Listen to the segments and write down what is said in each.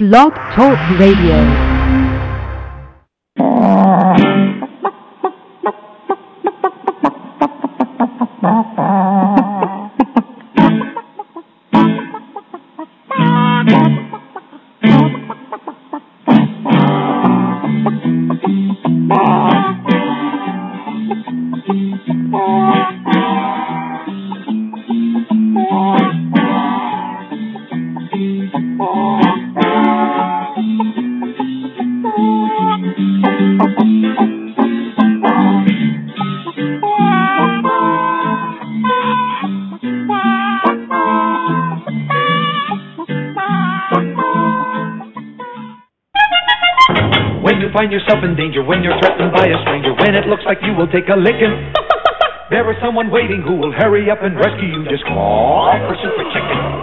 Blog Talk Radio. Danger, when you're threatened by a stranger, when it looks like you will take a licking, there is someone waiting who will hurry up and rescue you. Just call for Super Chicken.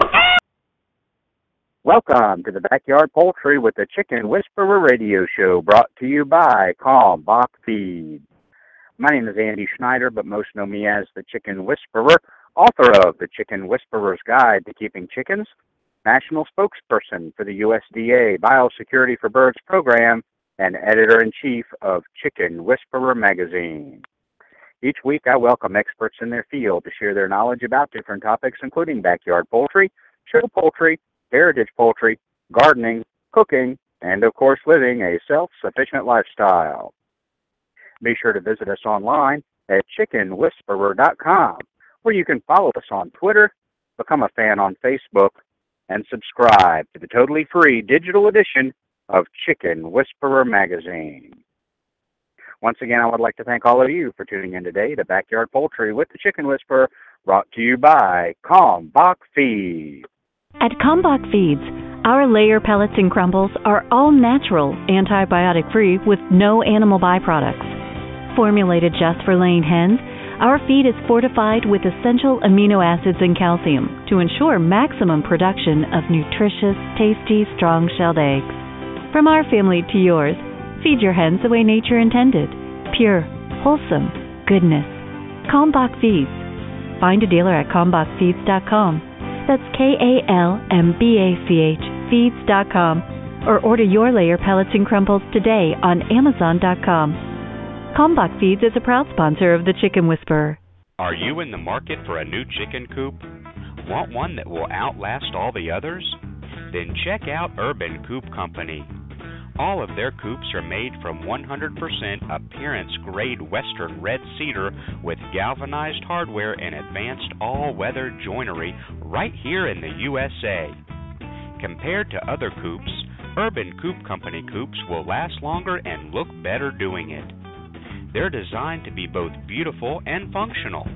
Welcome to the Backyard Poultry with the Chicken Whisperer radio show brought to you by Kalmbach Feed. My name is Andy Schneider, but most know me as the Chicken Whisperer, author of The Chicken Whisperer's Guide to Keeping Chickens, national spokesperson for the USDA Biosecurity for Birds program, and editor in chief of Chicken Whisperer magazine. Each week, I welcome experts in their field to share their knowledge about different topics, including backyard poultry, show poultry, heritage poultry, gardening, cooking, and of course, living a self sufficient lifestyle. Be sure to visit us online at chickenwhisperer.com, where you can follow us on Twitter, become a fan on Facebook, and subscribe to the totally free digital edition of Chicken Whisperer magazine. Once again, I would like to thank all of you for tuning in today to Backyard Poultry with the Chicken Whisperer, brought to you by Kalmbach Feeds. At Kalmbach Feeds, our layer pellets and crumbles are all natural, antibiotic free, with no animal byproducts. Formulated just for laying hens, our feed is fortified with essential amino acids and calcium to ensure maximum production of nutritious, tasty, strong shelled eggs. From our family to yours, feed your hens the way nature intended pure, wholesome goodness. Kalmbach Feeds. Find a dealer at kalmbachfeeds.com. That's K A L M B A C H feeds.com. Or order your layer pellets and crumbles today on amazon.com. Kalmbach Feeds is a proud sponsor of the Chicken Whisperer. Are you in the market for a new chicken coop? Want one that will outlast all the others? Then check out Urban Coop Company. All of their coops are made from 100% appearance grade Western red cedar with galvanized hardware and advanced all weather joinery right here in the USA. Compared to other coops, Urban Coop Company coops will last longer and look better doing it. They're designed to be both beautiful and functional.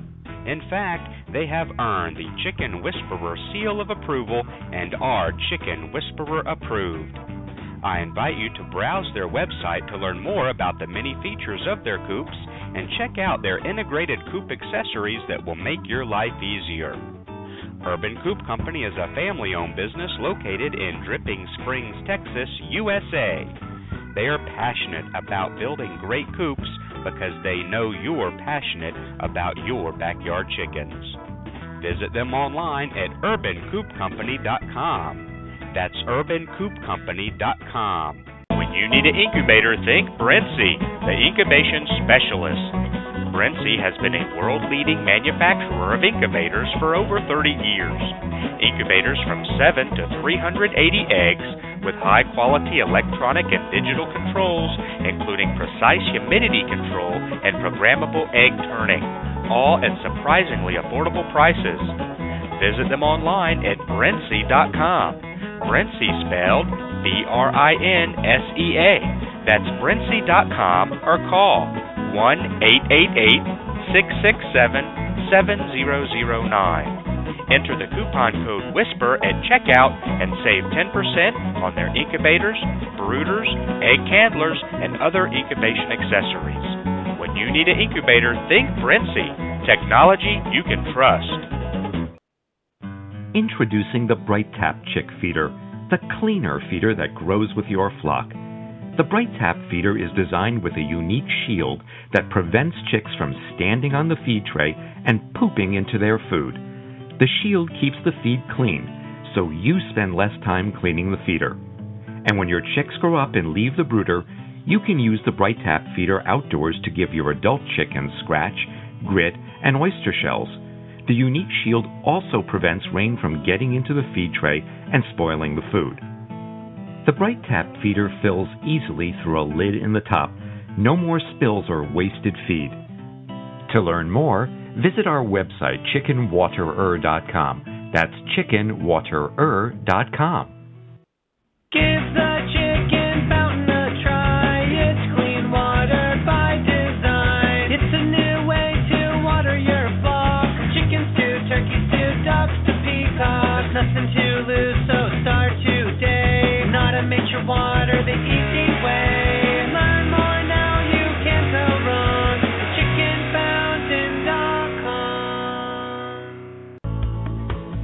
In fact, they have earned the Chicken Whisperer seal of approval and are Chicken Whisperer approved. I invite you to browse their website to learn more about the many features of their coops and check out their integrated coop accessories that will make your life easier. Urban Coop Company is a family owned business located in Dripping Springs, Texas, USA. They are passionate about building great coops because they know you're passionate about your backyard chickens. Visit them online at urbancoopcompany.com. That's urbancoopcompany.com. When you need an incubator, think Brinsea, the incubation specialist. Brinsea has been a world leading manufacturer of incubators for over 30 years. Incubators from 7 to 380 eggs with high quality electronic and digital controls, including precise humidity control and programmable egg turning, all at surprisingly affordable prices. Visit them online at Brinsea.com. Brinsea spelled B R I N S E A. That's Brinsea.com or call 1 888 667 7009. Enter the coupon code WHISPER at checkout and save 10% on their incubators, brooders, egg candlers, and other incubation accessories. When you need an incubator, think Brinsea. Technology you can trust. Introducing the Bright Tap Chick Feeder, the cleaner feeder that grows with your flock. The Bright Tap feeder is designed with a unique shield that prevents chicks from standing on the feed tray and pooping into their food. The shield keeps the feed clean, so you spend less time cleaning the feeder. And when your chicks grow up and leave the brooder, you can use the Bright Tap feeder outdoors to give your adult chickens scratch, grit, and oyster shells. The unique shield also prevents rain from getting into the feed tray and spoiling the food. The Bright Tap feeder fills easily through a lid in the top. No more spills or wasted feed. To learn more, visit our website chickenwaterer.com. That's chickenwaterer.com. Give the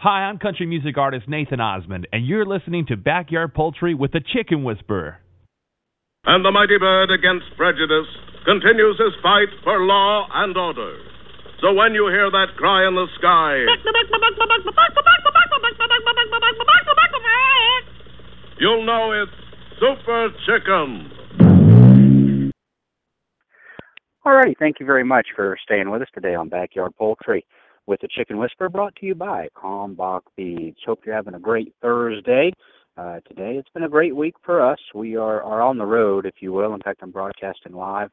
Hi, I'm country music artist Nathan Osmond, and you're listening to Backyard Poultry with the Chicken Whisperer. And the mighty bird against prejudice continues his fight for law and order. So when you hear that cry in the sky, you'll know it's Super Chicken. Alrighty, thank you very much for staying with us today on Backyard Poultry with the Chicken Whisperer brought to you by Kalmbach Feeds. Hope you're having a great Thursday. Uh, today it's been a great week for us. We are, are on the road, if you will. In fact, I'm broadcasting live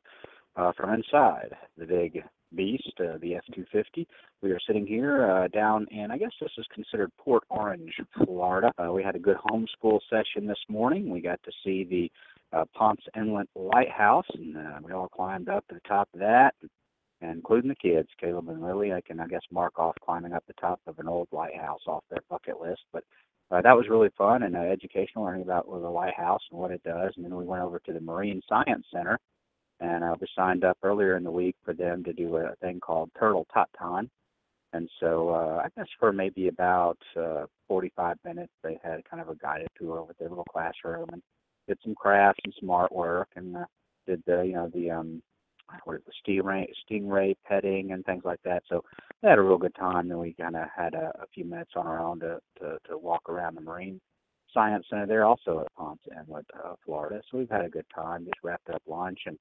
uh, from inside the big beast, uh, the F-250. We are sitting here uh, down in, I guess this is considered Port Orange, Florida. Uh, we had a good homeschool session this morning. We got to see the uh, Ponce Inlet Lighthouse, and uh, we all climbed up to the top of that, including the kids, Caleb and Lily. I can, I guess, mark off climbing up the top of an old lighthouse off their bucket list. But uh, that was really fun and uh, educational, learning about the lighthouse and what it does. And then we went over to the Marine Science Center, and uh, we signed up earlier in the week for them to do a thing called Turtle Tot Ton. And so uh, I guess for maybe about uh, 45 minutes, they had kind of a guided tour with their little classroom and did some crafts and some artwork and uh, did the you know the um what is the stingray stingray petting and things like that. So they had a real good time. Then we kind of had a, a few minutes on our own to, to to walk around the Marine Science Center. They're also at Ponce Inlet, uh, Florida. So we've had a good time. Just wrapped up lunch, and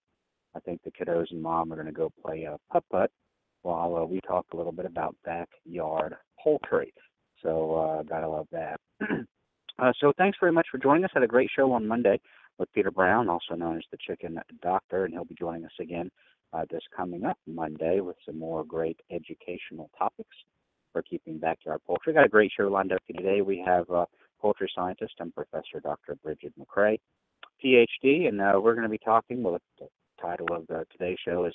I think the kiddos and mom are going to go play uh, putt putt while uh, we talk a little bit about backyard poultry. So uh, gotta love that. Uh, so thanks very much for joining us. Had a great show on Monday with Peter Brown, also known as the Chicken Doctor, and he'll be joining us again uh, this coming up Monday with some more great educational topics for keeping backyard poultry. We Got a great show lined up for today. We have uh, poultry scientist and Professor Dr. Brigid McCrea, PhD, and uh, we're going to be talking. Well, the title of the, today's show is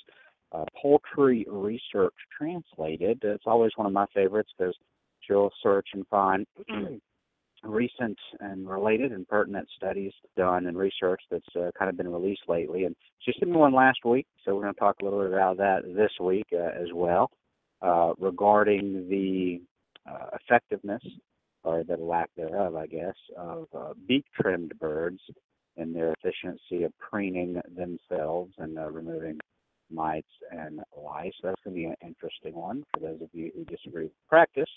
uh, Poultry Research Translated. It's always one of my favorites because she'll search and find recent and related and pertinent studies done and research that's uh, kind of been released lately. And she sent me one last week, so we're going to talk a little bit about that this week uh, as well uh, regarding the uh, effectiveness or the lack thereof, I guess, of uh, beak trimmed birds and their efficiency of preening themselves and uh, removing mites and lice. So that's going to be an interesting one for those of you who disagree with practice.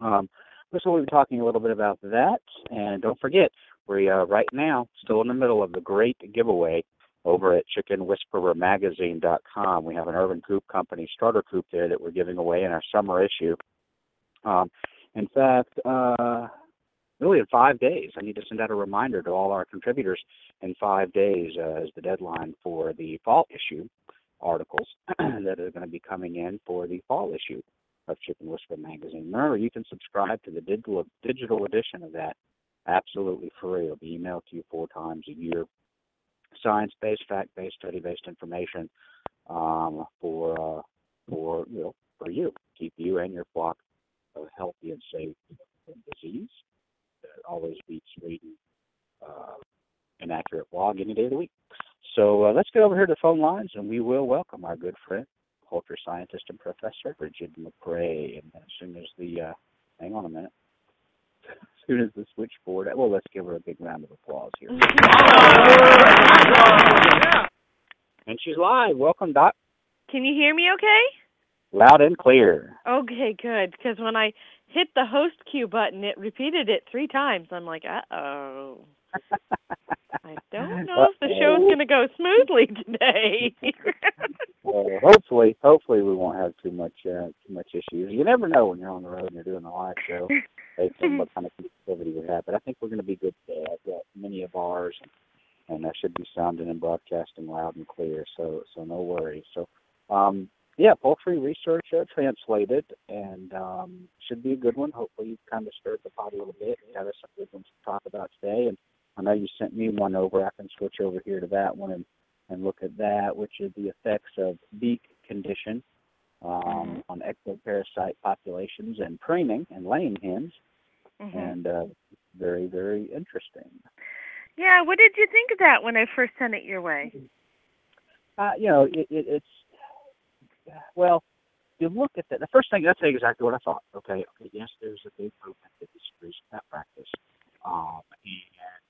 Um, so we'll be talking a little bit about that. And don't forget, we are right now still in the middle of the great giveaway over at chickenwhisperermagazine.com. We have an urban coop company starter coop there that we're giving away in our summer issue. Um, in fact, uh, really in five days, I need to send out a reminder to all our contributors in five days uh, is the deadline for the fall issue articles that are going to be coming in for the fall issue of Chicken Whisperer magazine. Remember, you can subscribe to the digital digital edition of that absolutely free. It'll be emailed to you four times a year. Science-based, fact-based, study-based information um, for uh, for you know for you, keep you and your flock healthy and safe from disease. It always beats reading uh, an accurate blog any day of the week. So uh, let's get over here to the phone lines, and we will welcome our good friend, poultry scientist and professor Brigid McCrea. And as soon as the uh, hang on a minute, as soon as the switchboard, well, let's give her a big round of applause here. and she's live. Welcome, Doc. Can you hear me okay? Loud and clear. Okay, good. Because when I hit the host cue button, it repeated it three times. I'm like, uh oh. I don't know if the show's going to go smoothly today. well, hopefully, hopefully we won't have too much uh, too much issues. You never know when you're on the road and you're doing a live show, based on what kind of connectivity we have. But I think we're going to be good today. I've got many of ours, and, and I should be sounding and broadcasting loud and clear. So, so no worries. So, um, yeah, poultry research uh, translated, and um, should be a good one. Hopefully, you've kind of stirred the pot a little bit. We have some good ones to talk about today, and I know you sent me one over. I can switch over here to that one and, and look at that, which is the effects of beak condition um, on ectoparasite populations and preening and laying hens, Mhm. and uh, very, very interesting. yeah, what did you think of that when I first sent it your way? Uh, you know, it, it, it's well, you look at that. The first thing, that's exactly what I thought. Okay, okay, yes, there's a big movement that disagrees with that practice, um, and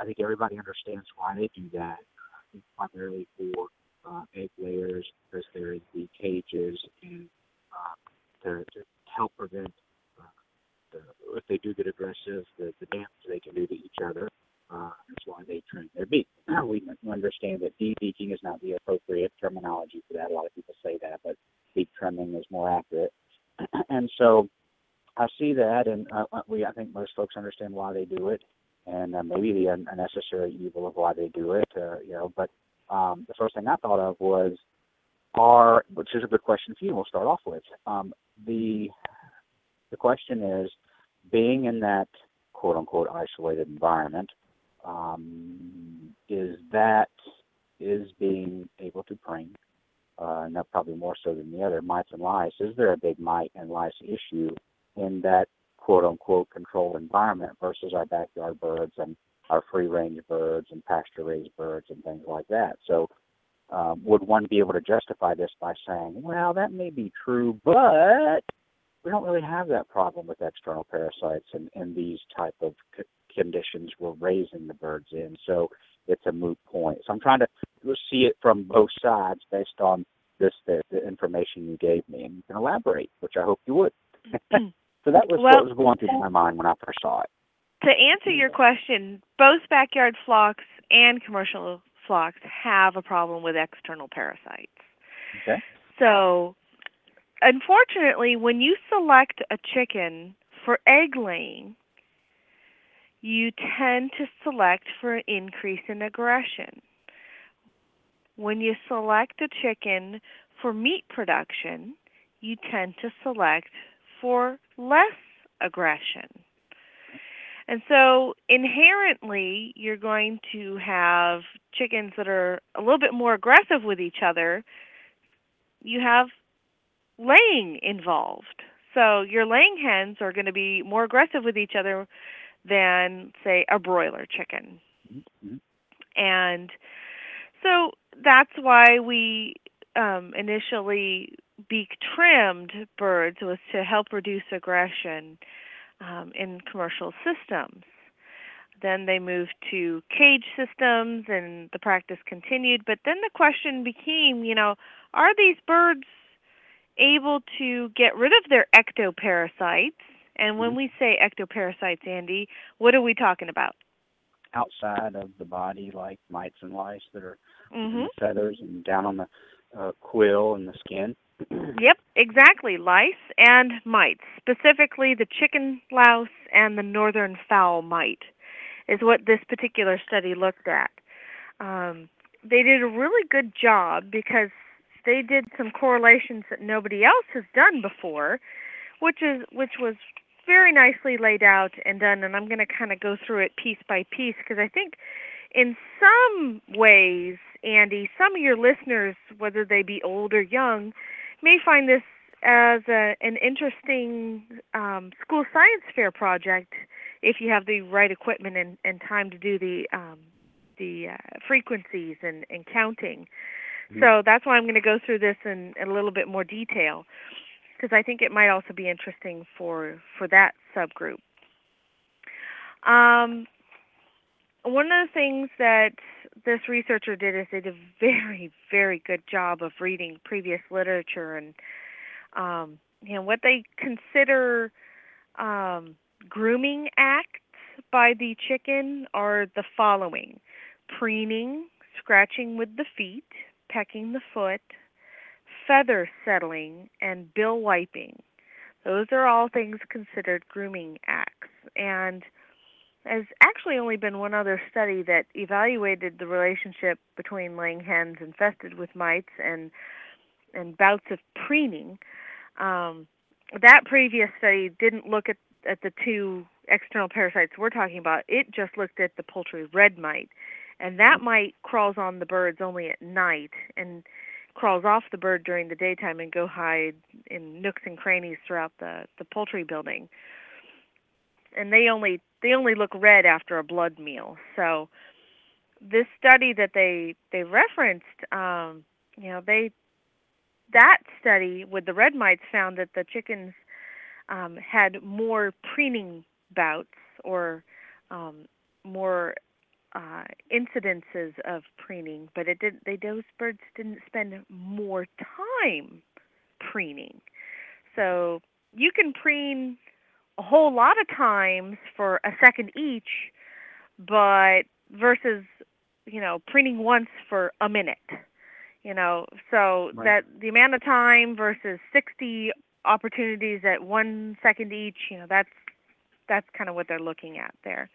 I think everybody understands why they do that. Primarily for uh, egg layers, because there is the cages, and uh, to, help prevent uh, the, if they do get aggressive, the, the damage they can do to each other. Uh, that's why they trim their beak. Now we understand that de-beaking is not the appropriate terminology for that. A lot of people say that, but beak trimming is more accurate. and so I see that, and uh, we I think most folks understand why they do it, and uh, maybe the un- unnecessary evil of why they do it. Uh, you know, but um, the first thing I thought of was, are which is a good question for you. We'll start off with um, the the question is, being in that quote unquote isolated environment, um, is that is being able to bring, uh, and that probably more so than the other mites and lice. Is there a big mite and lice issue in that quote unquote controlled environment versus our backyard birds and our free range birds and pasture raised birds and things like that? So, um, would one be able to justify this by saying, well, that may be true, but we don't really have that problem with external parasites and, and these type of c- conditions we're raising the birds in. So it's a moot point. So I'm trying to see it from both sides based on this the, the information you gave me, and you can elaborate, which I hope you would. So that was Well- what was going through my mind when I first saw it. To answer your question, both backyard flocks and commercial flocks have a problem with external parasites. Okay. So, unfortunately, when you select a chicken for egg laying, you tend to select for an increase in aggression. When you select a chicken for meat production, you tend to select for less aggression. And so inherently, you're going to have chickens that are a little bit more aggressive with each other. You have laying involved. So your laying hens are going to be more aggressive with each other than, say, a broiler chicken. Mhm. And so that's why we um, initially beak trimmed birds was to help reduce aggression um, in commercial systems. Then they moved to cage systems and the practice continued. But then the question became, you know, are these birds able to get rid of their ectoparasites? And when Mhm. we say ectoparasites, Andy, what are we talking about? Outside of the body, like mites and lice that are in Mhm. the feathers and down on the uh, quill and the skin. Yep, exactly. Lice and mites, specifically the chicken louse and the northern fowl mite, is what this particular study looked at. Um, they did a really good job because they did some correlations that nobody else has done before, which is which was very nicely laid out and done. And I'm going to kind of go through it piece by piece because I think in some ways, Andy, some of your listeners, whether they be old or young, may find this as a, an interesting um, school science fair project if you have the right equipment and, and time to do the um, the uh, frequencies and, and counting. So that's why I'm going to go through this in, in a little bit more detail because I think it might also be interesting for for that subgroup. Um, one of the things that this researcher did is they did a very very good job of reading previous literature and um, you know what they consider um, grooming acts by the chicken are the following: preening, scratching with the feet, pecking the foot, feather settling, and bill wiping. Those are all things considered grooming acts. And there's actually only been one other study that evaluated the relationship between laying hens infested with mites and and bouts of preening. Um, that previous study didn't look at at the two external parasites we're talking about. It just looked at the poultry red mite, and that mite crawls on the birds only at night and crawls off the bird during the daytime and go hide in nooks and crannies throughout the the poultry building. And they only they only look red after a blood meal. So this study that they they referenced, um, you know, they that study with the red mites found that the chickens um, had more preening bouts or um, more uh, incidences of preening, but it did. They those birds didn't spend more time preening. So you can preen a whole lot of times for a second each, but versus you know preening once for a minute. You know, so Right. that the amount of time versus 60 opportunities at one second each, you know, that's that's kind of what they're looking at there.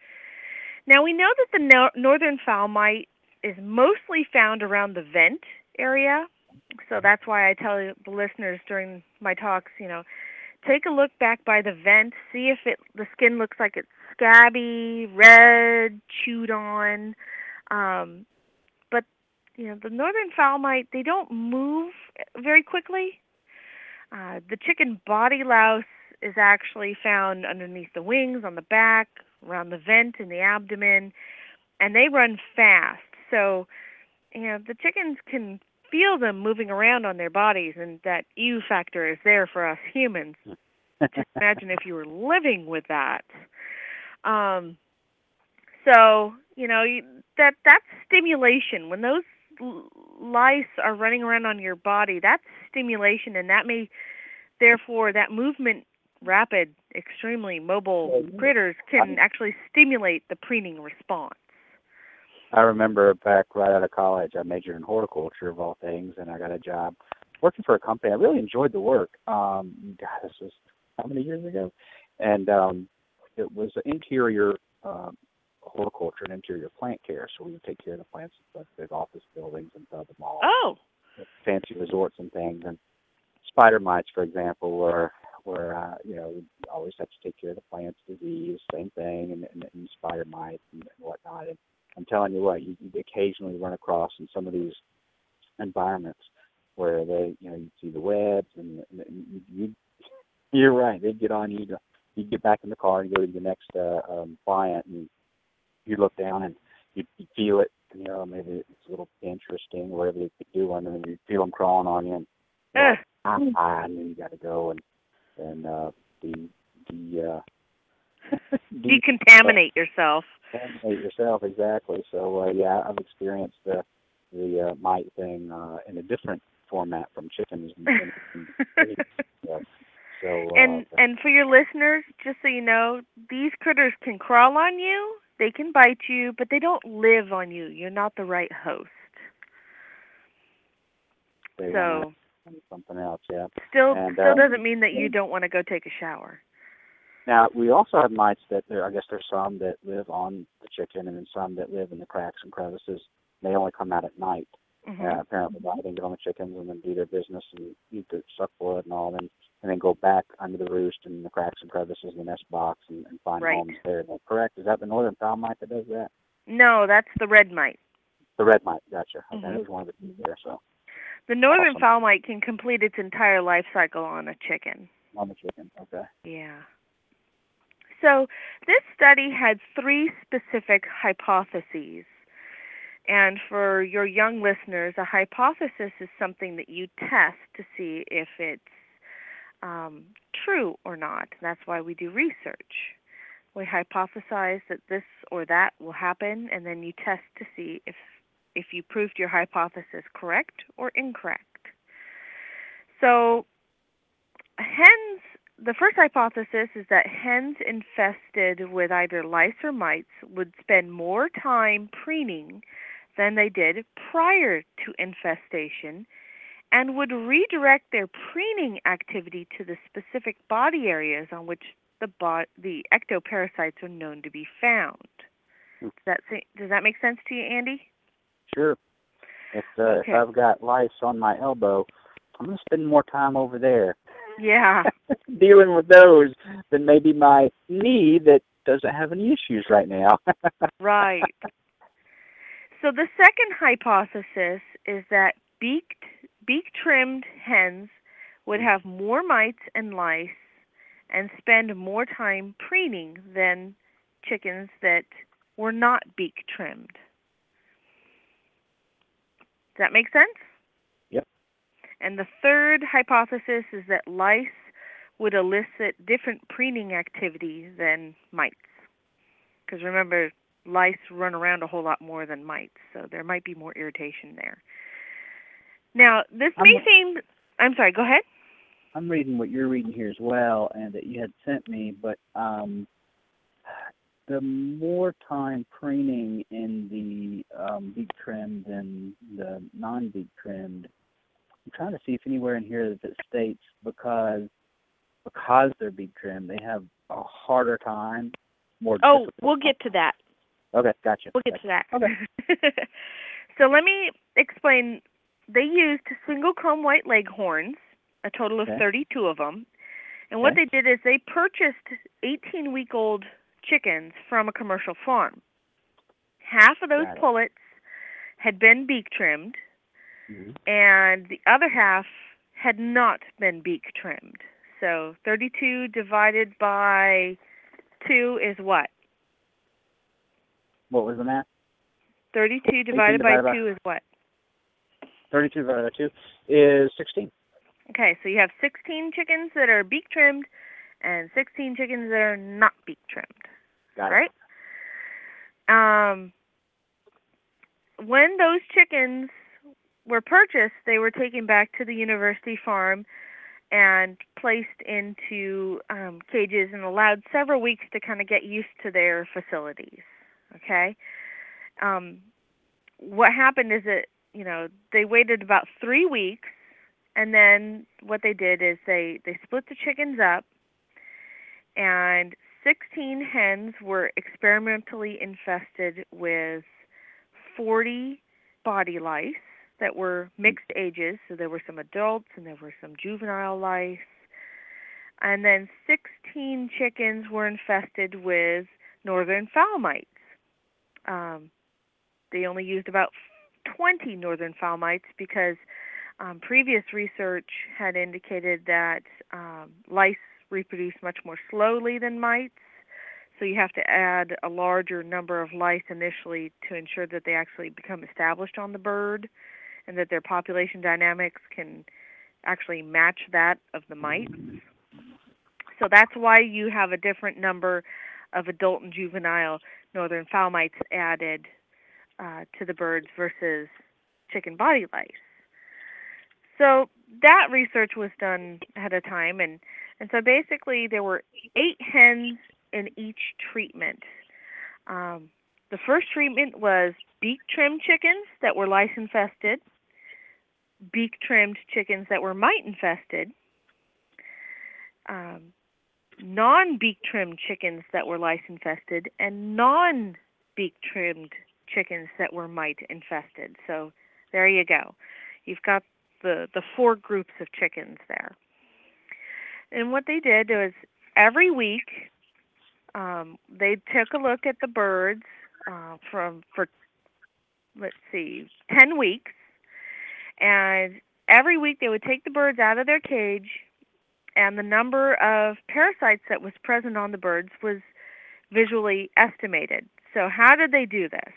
Now we know that the no- northern fowl mite is mostly found around the vent area, so that's why I tell the listeners during my talks, you know, take a look back by the vent, see if it the skin looks like it's scabby, red, chewed on. Um, but you know, the northern fowl mite they don't move very quickly. Uh, the chicken body louse is actually found underneath the wings, on the back, around the vent in the abdomen, and they run fast. So, you know, the chickens can feel them moving around on their bodies, and that ew factor is there for us humans. Just imagine if you were living with that. Um, so, you know, you, that that's stimulation. When those lice are running around on your body, that's stimulation, and that may, therefore, that movement, rapid, extremely mobile critters can actually stimulate the preening response. I remember back right out of college, I majored in horticulture of all things, and I got a job working for a company. I really enjoyed the work. Um, God, this was how many years ago? And um, it was interior um, horticulture and interior plant care. So we would take care of the plants in the big office buildings and the mall, Oh, fancy resorts and things. And spider mites, for example, were where uh, you know we always have to take care of the plants disease, same thing, and, and, and spider mites and, and whatnot. And I'm telling you what, you, you occasionally run across in some of these environments where they, you know, you see the webs and, and, and you, you, you're right, they'd get on you. You get back in the car and go to the next uh, um, client, and you look down and you, you feel it. You know, maybe it's a little interesting, whatever they could do, and then you feel them crawling on you, and Ugh. ah, and then you got to go and and uh, the the uh, decontaminate yourself. contaminate yourself exactly. So uh, yeah, I've experienced the the uh, mite thing uh, in a different format from chickens. And, and, yeah. So uh, and and for your listeners, just so you know, these critters can crawl on you, they can bite you, but they don't live on you. You're not the right host. So something else. Yeah. still And, still uh, doesn't mean that you don't want to go take a shower. Now we also have mites that there. I guess there's some that live on the chicken, and then some that live in the cracks and crevices. They only come out at night. hmm uh, apparently biting get on the chickens and then do their business and eat the suck blood and all, and and then go back under the roost in the cracks and crevices in the nest box and, and find Right. homes there. Is that correct? Is that the northern fowl mite that does that? No, that's the red mite. The red mite, gotcha. Okay, Mhm. that was one of the two there. So The northern Awesome. fowl mite can complete its entire life cycle on a chicken. on the chicken, okay. Yeah. So this study had three specific hypotheses. And for your young listeners, a hypothesis is something that you test to see if it's um, true or not. That's why we do research. We hypothesize that this or that will happen, and then you test to see if if you proved your hypothesis correct or incorrect. So. The first hypothesis is that hens infested with either lice or mites would spend more time preening than they did prior to infestation and would redirect their preening activity to the specific body areas on which the bo- the ectoparasites are known to be found. Does that say, does that make sense to you, Andy? Sure. If uh, Okay. if I've got lice on my elbow, I'm gonna spend more time over there Yeah. dealing with those than maybe my knee that doesn't have any issues right now. Right. So the second hypothesis is that beaked beak trimmed hens would have more mites and lice and spend more time preening than chickens that were not beak trimmed. Does that make sense? And the third hypothesis is that lice would elicit different preening activity than mites. Because remember, lice run around a whole lot more than mites, so there might be more irritation there. Now, this may I'm- seem. I'm sorry, go ahead. I'm reading what you're reading here as well, and that you had sent me, but um, the more time preening in the um, beak trimmed than the non-beak trimmed. I'm trying to see if anywhere in here that it states because because they're beak trimmed, they have a harder time. More. Oh, we'll get to that. Okay, gotcha. We'll get to that. Okay. so let me explain. They used single comb white leghorns, a total of Okay. 32 of them. And what they did is they purchased 18 week old chickens from a commercial farm. Half of those pullets had been beak trimmed, Mhm. and the other half had not been beak trimmed. So 32 divided by 2 is what? What was the math? 32 divided by divided by- 2 is what? 32 divided by 2 is 16. Okay, so you have 16 chickens that are beak trimmed and 16 chickens that are not beak trimmed. Got it. right? Um, when those chickens were purchased, they were taken back to the university farm and placed into um, cages and allowed several weeks to kind of get used to their facilities. Okay. Um, what happened is that you know they waited about three weeks, and then what they did is they they split the chickens up, and 16 hens were experimentally infested with 40 body lice that were mixed ages. So there were some adults and there were some juvenile lice. And then 16 chickens were infested with northern fowl mites. Um, they only used about 20 northern fowl mites because um, previous research had indicated that um, lice reproduce much more slowly than mites. So you have to add a larger number of lice initially to ensure that they actually become established on the bird and that their population dynamics can actually match that of the mites. So that's why you have a different number of adult and juvenile northern fowl mites added uh, to the birds versus chicken body lice. So that research was done ahead of time, and and so basically there were eight hens in each treatment. Um, the first treatment was beak trimmed chickens that were lice infested, beak trimmed chickens that were mite infested, um, non beak trimmed chickens that were lice infested, and non beak trimmed chickens that were mite infested. So there you go. You've got the the four groups of chickens there. And what they did was every week um, they took a look at the birds uh, from for let's see ten weeks, and every week they would take the birds out of their cage, and the number of parasites that was present on the birds was visually estimated. So how did they do this?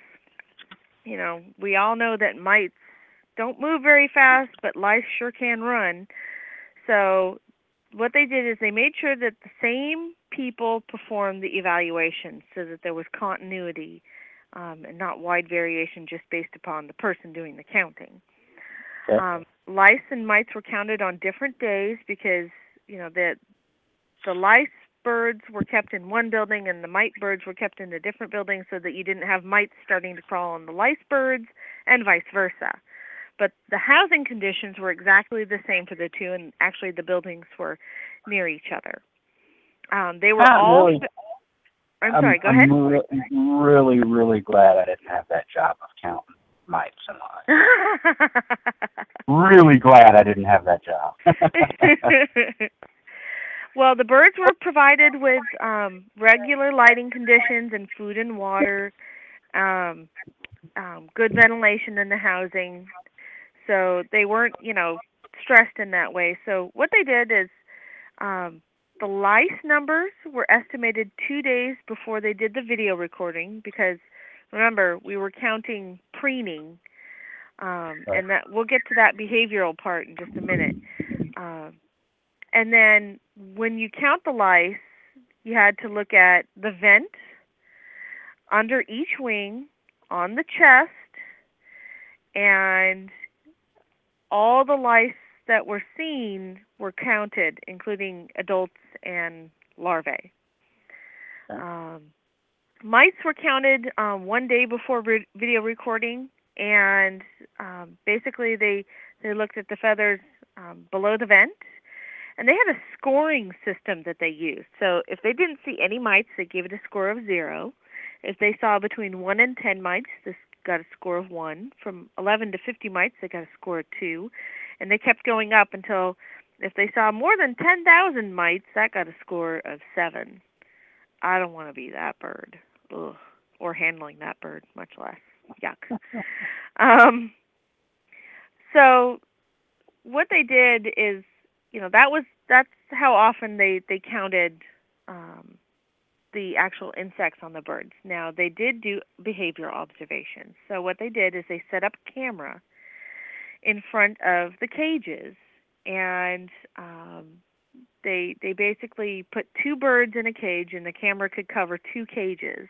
You know, we all know that mites don't move very fast, but lice sure can run. So what they did is they made sure that the same people performed the evaluation so that there was continuity um, and not wide variation just based upon the person doing the counting. Okay. Um, lice and mites were counted on different days because you know the the lice birds were kept in one building and the mite birds were kept in a different building so that you didn't have mites starting to crawl on the lice birds and vice versa. But the housing conditions were exactly the same for the two, and actually the buildings were near each other. Um, they were Ah, all. really? I'm sorry. Go I'm ahead. re- really, really glad I didn't have that job of counting mites and lice. Really glad I didn't have that job. well, the birds were provided with um, regular lighting conditions and food and water, um, um, good ventilation in the housing, so they weren't, you know, stressed in that way. So what they did is um, the lice numbers were estimated two days before they did the video recording because remember we were counting preening um, and that we'll get to that behavioral part in just a minute. Um, and then when you count the lice, you had to look at the vent under each wing, on the chest, and all the lice that were seen were counted, including adults and larvae. Um, mites were counted um, one day before re- video recording, and um, basically they they looked at the feathers um, below the vent, and they had a scoring system that they used. So if they didn't see any mites, they gave it a score of zero. If they saw between one and ten mites, this got a score of one. From eleven to fifty mites, they got a score of two, and they kept going up until if they saw more than ten thousand mites, that got a score of seven. I don't want to be that bird, Ugh. or handling that bird, much less. Yuck. um, so what they did is, you know, that was that's how often they they counted um, the actual insects on the birds. Now they did do behavior observations. So what they did is they set up a camera in front of the cages, and um, they they basically put two birds in a cage, and the camera could cover two cages.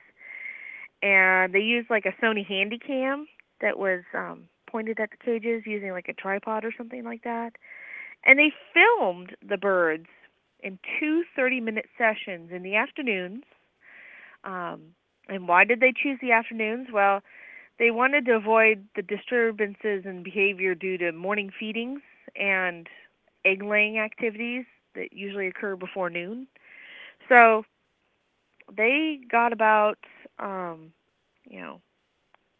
And they used like a Sony Handycam that was um, pointed at the cages using like a tripod or something like that. And they filmed the birds in two 30 minute sessions in the afternoons. Um, and why did they choose the afternoons? Well, they wanted to avoid the disturbances in behavior due to morning feedings and egg laying activities that usually occur before noon. So they got about, um, you know,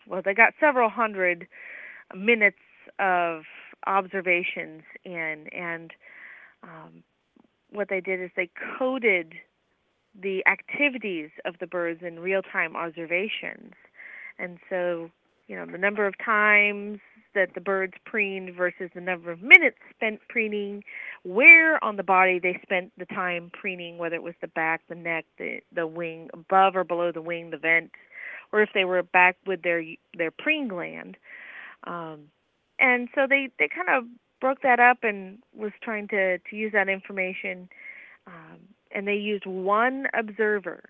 well, they got several hundred minutes of observations in, and um, what they did is they coded the activities of the birds in real time observations. And so, you know, the number of times that the birds preened versus the number of minutes spent preening, where on the body they spent the time preening, whether it was the back, the neck, the the wing, above or below the wing, the vent, or if they were back with their their preen gland. Um, and so they they kind of broke that up and was trying to to use that information. Um, and they used one observer.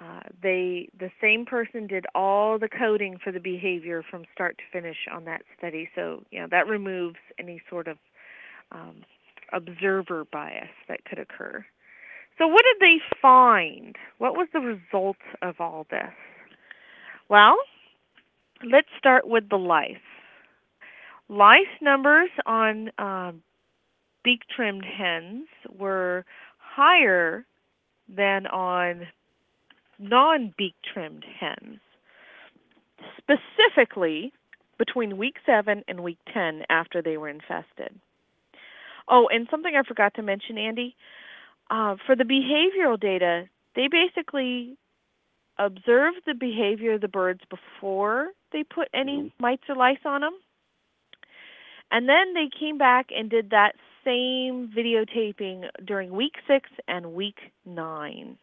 Uh, they the same person did all the coding for the behavior from start to finish on that study. So you know that removes any sort of um, observer bias that could occur. So what did they find? What was the result of all this? Well, let's start with the lice. Lice numbers on um, beak trimmed hens were higher than on non beak trimmed hens, specifically between week 7 and week 10 after they were infested. Oh, and something I forgot to mention, Andy. Uh, for the behavioral data, they basically observed the behavior of the birds before they put any mites or lice on them. And then they came back and did that same videotaping during week six and week nine.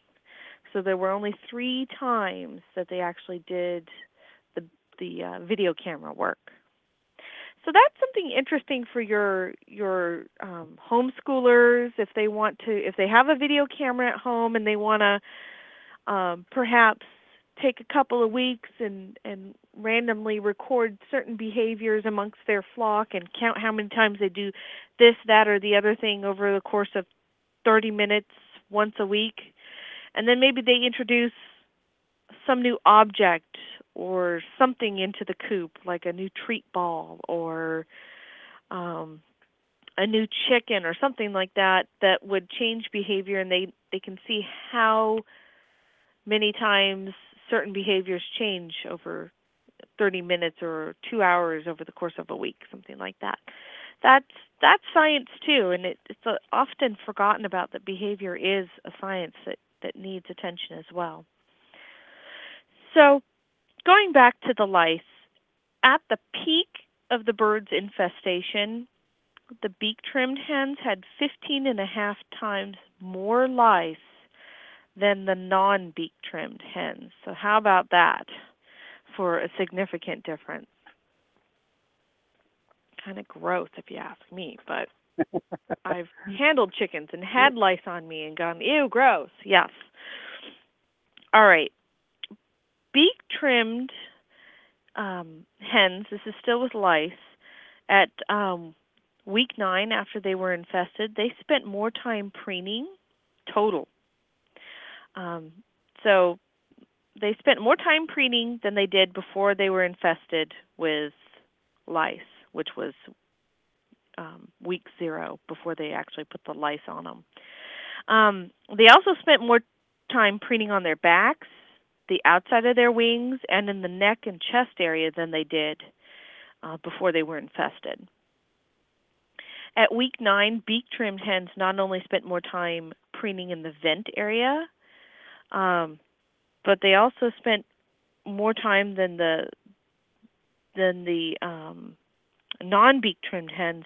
So there were only three times that they actually did the the uh, video camera work. So that's something interesting for your your um, homeschoolers if they want to if they have a video camera at home and they want to um, perhaps take a couple of weeks and and randomly record certain behaviors amongst their flock and count how many times they do this that or the other thing over the course of 30 minutes once a week and then maybe they introduce some new object or something into the coop like a new treat ball or um a new chicken or something like that that would change behavior and they they can see how many times certain behaviors change over 30 minutes or 2 hours over the course of a week something like that. That's that's science too and it, it's uh, often forgotten about that behavior is a science that that needs attention as well so going back to the lice at the peak of the bird's infestation the beak trimmed hens had 15 and a half times more lice than the non beak trimmed hens. So, how about that for a significant difference? Kind of gross if you ask me, but I've handled chickens and had lice on me and gone, ew, gross. Yes. All right. Beak trimmed um, hens, this is still with lice, at um, week nine after they were infested, they spent more time preening total um, so they spent more time preening than they did before they were infested with lice, which was um, week zero before they actually put the lice on them. Um, they also spent more time preening on their backs, the outside of their wings, and in the neck and chest area than they did uh, before they were infested. At week nine, beak trimmed hens not only spent more time preening in the vent area, um, but they also spent more time than the than the um, non-beak trimmed hens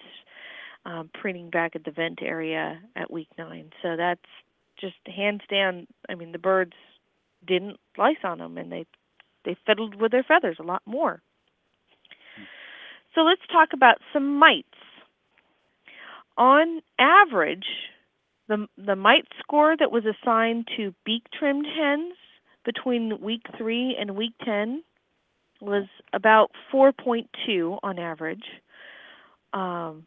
um, preening back at the vent area at week nine. So that's just hands down. I mean, the birds didn't lice on them, and they they fiddled with their feathers a lot more. So let's talk about some mites. On average, the, the mite score that was assigned to beak trimmed hens between week 3 and week 10 was about 4.2 on average. Um,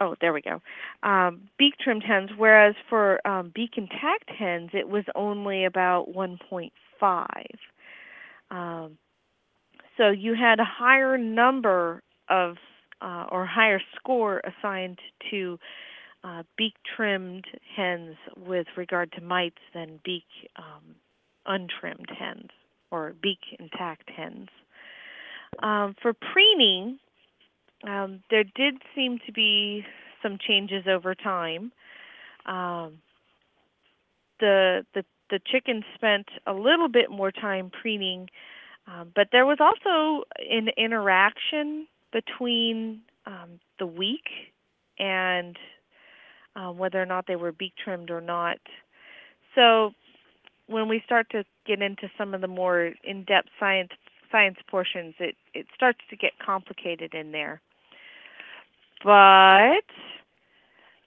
oh, there we go. Um, beak trimmed hens, whereas for um, beak intact hens, it was only about 1.5. Um, so you had a higher number of uh, or higher score assigned to uh, beak trimmed hens with regard to mites than beak um, untrimmed hens or beak intact hens. Um, for preening, um, there did seem to be some changes over time. Um, the the the chickens spent a little bit more time preening, um, but there was also an interaction between um, the week and uh, whether or not they were beak trimmed or not. So when we start to get into some of the more in-depth science science portions, it it starts to get complicated in there. But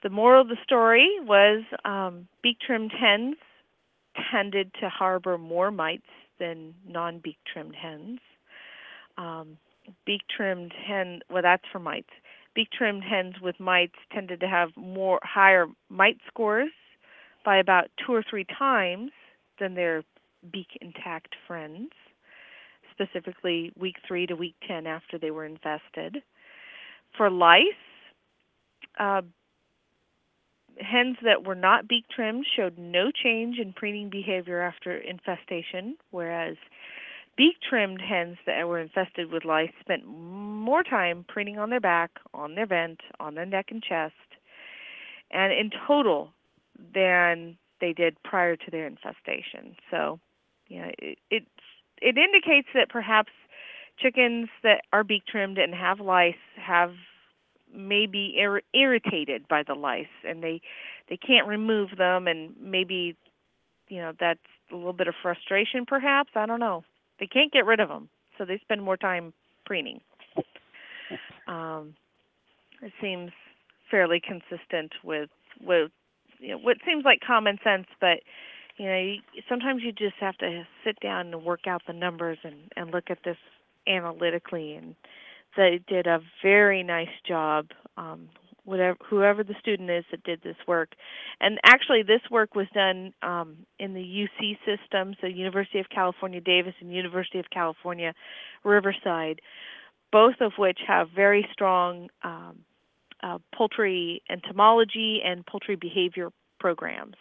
the moral of the story was um, beak trimmed hens tended to harbor more mites than non beak trimmed hens. Um, beak trimmed hen well that's for mites beak trimmed hens with mites tended to have more higher mite scores by about two or three times than their beak intact friends specifically week 3 to week 10 after they were infested. For lice uh, hens that were not beak trimmed showed no change in preening behavior after infestation whereas Beak trimmed hens that were infested with lice spent more time preening on their back, on their vent, on their neck and chest, and in total than they did prior to their infestation. So, know, it, it it indicates that perhaps chickens that are beak trimmed and have lice have maybe ir- irritated by the lice, and they they can't remove them, and maybe you know that's a little bit of frustration, perhaps. I don't know. They can't get rid of them, so they spend more time preening. Um, it seems fairly consistent with with you know, what seems like common sense, but you know, you, sometimes you just have to sit down and work out the numbers and and look at this analytically. And they did a very nice job. Um, whatever whoever the student is that did this work, and actually this work was done um, in the UC system, so University of California Davis and University of California Riverside, both of which have very strong um, uh, poultry entomology and poultry behavior programs.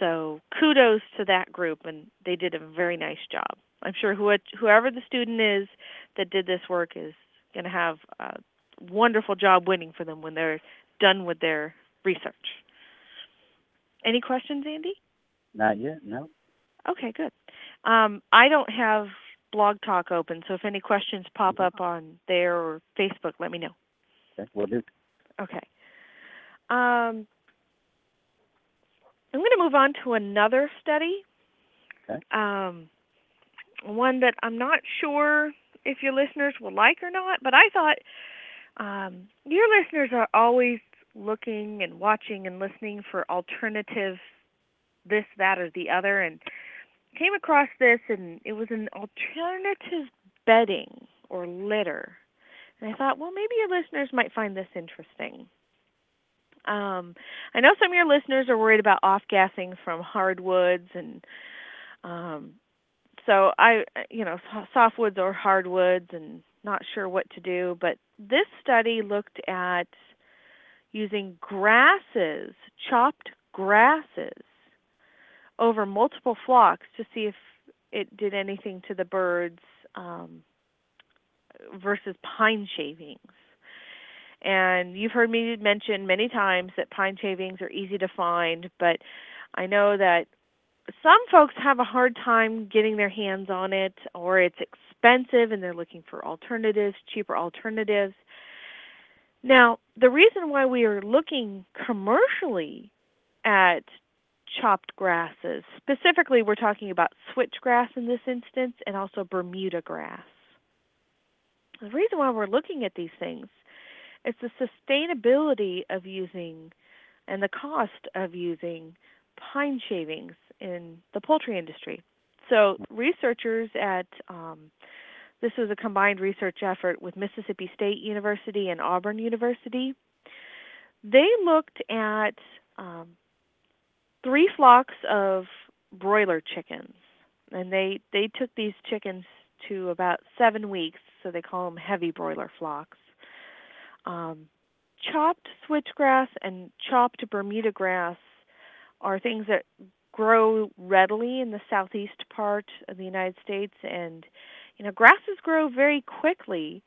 So kudos to that group, and they did a very nice job. I'm sure who, whoever the student is that did this work is going to have a wonderful job winning for them when they're done with their research. Any questions, Andy? Not yet, no. Okay, good. Um, I don't have Blog Talk open, so if any questions pop up on there or Facebook, let me know. Okay, we'll do. Okay. Um, I'm going to move on to another study. Okay. Um, one that I'm not sure if your listeners will like or not, but I thought um, your listeners are always looking and watching and listening for alternatives, this, that, or the other, and came across this, and it was an alternative bedding or litter. And I thought, well, maybe your listeners might find this interesting. Um, I know some of your listeners are worried about off gassing from hardwoods, and um, so I, you know, softwoods or hardwoods, and not sure what to do. But this study looked at using grasses, chopped grasses, over multiple flocks to see if it did anything to the birds um, versus pine shavings. And you've heard me mention many times that pine shavings are easy to find, but I know that some folks have a hard time getting their hands on it or it's expensive and they're looking for alternatives, cheaper alternatives. Now, the reason why we are looking commercially at chopped grasses, specifically we're talking about switchgrass in this instance and also Bermuda grass. The reason why we're looking at these things it's the sustainability of using and the cost of using pine shavings in the poultry industry. So, researchers at um, this was a combined research effort with Mississippi State University and Auburn University. They looked at um, three flocks of broiler chickens, and they they took these chickens to about seven weeks, so they call them heavy broiler flocks um, chopped switchgrass and chopped Bermuda grass are things that grow readily in the southeast part of the United States, and you know grasses grow very quickly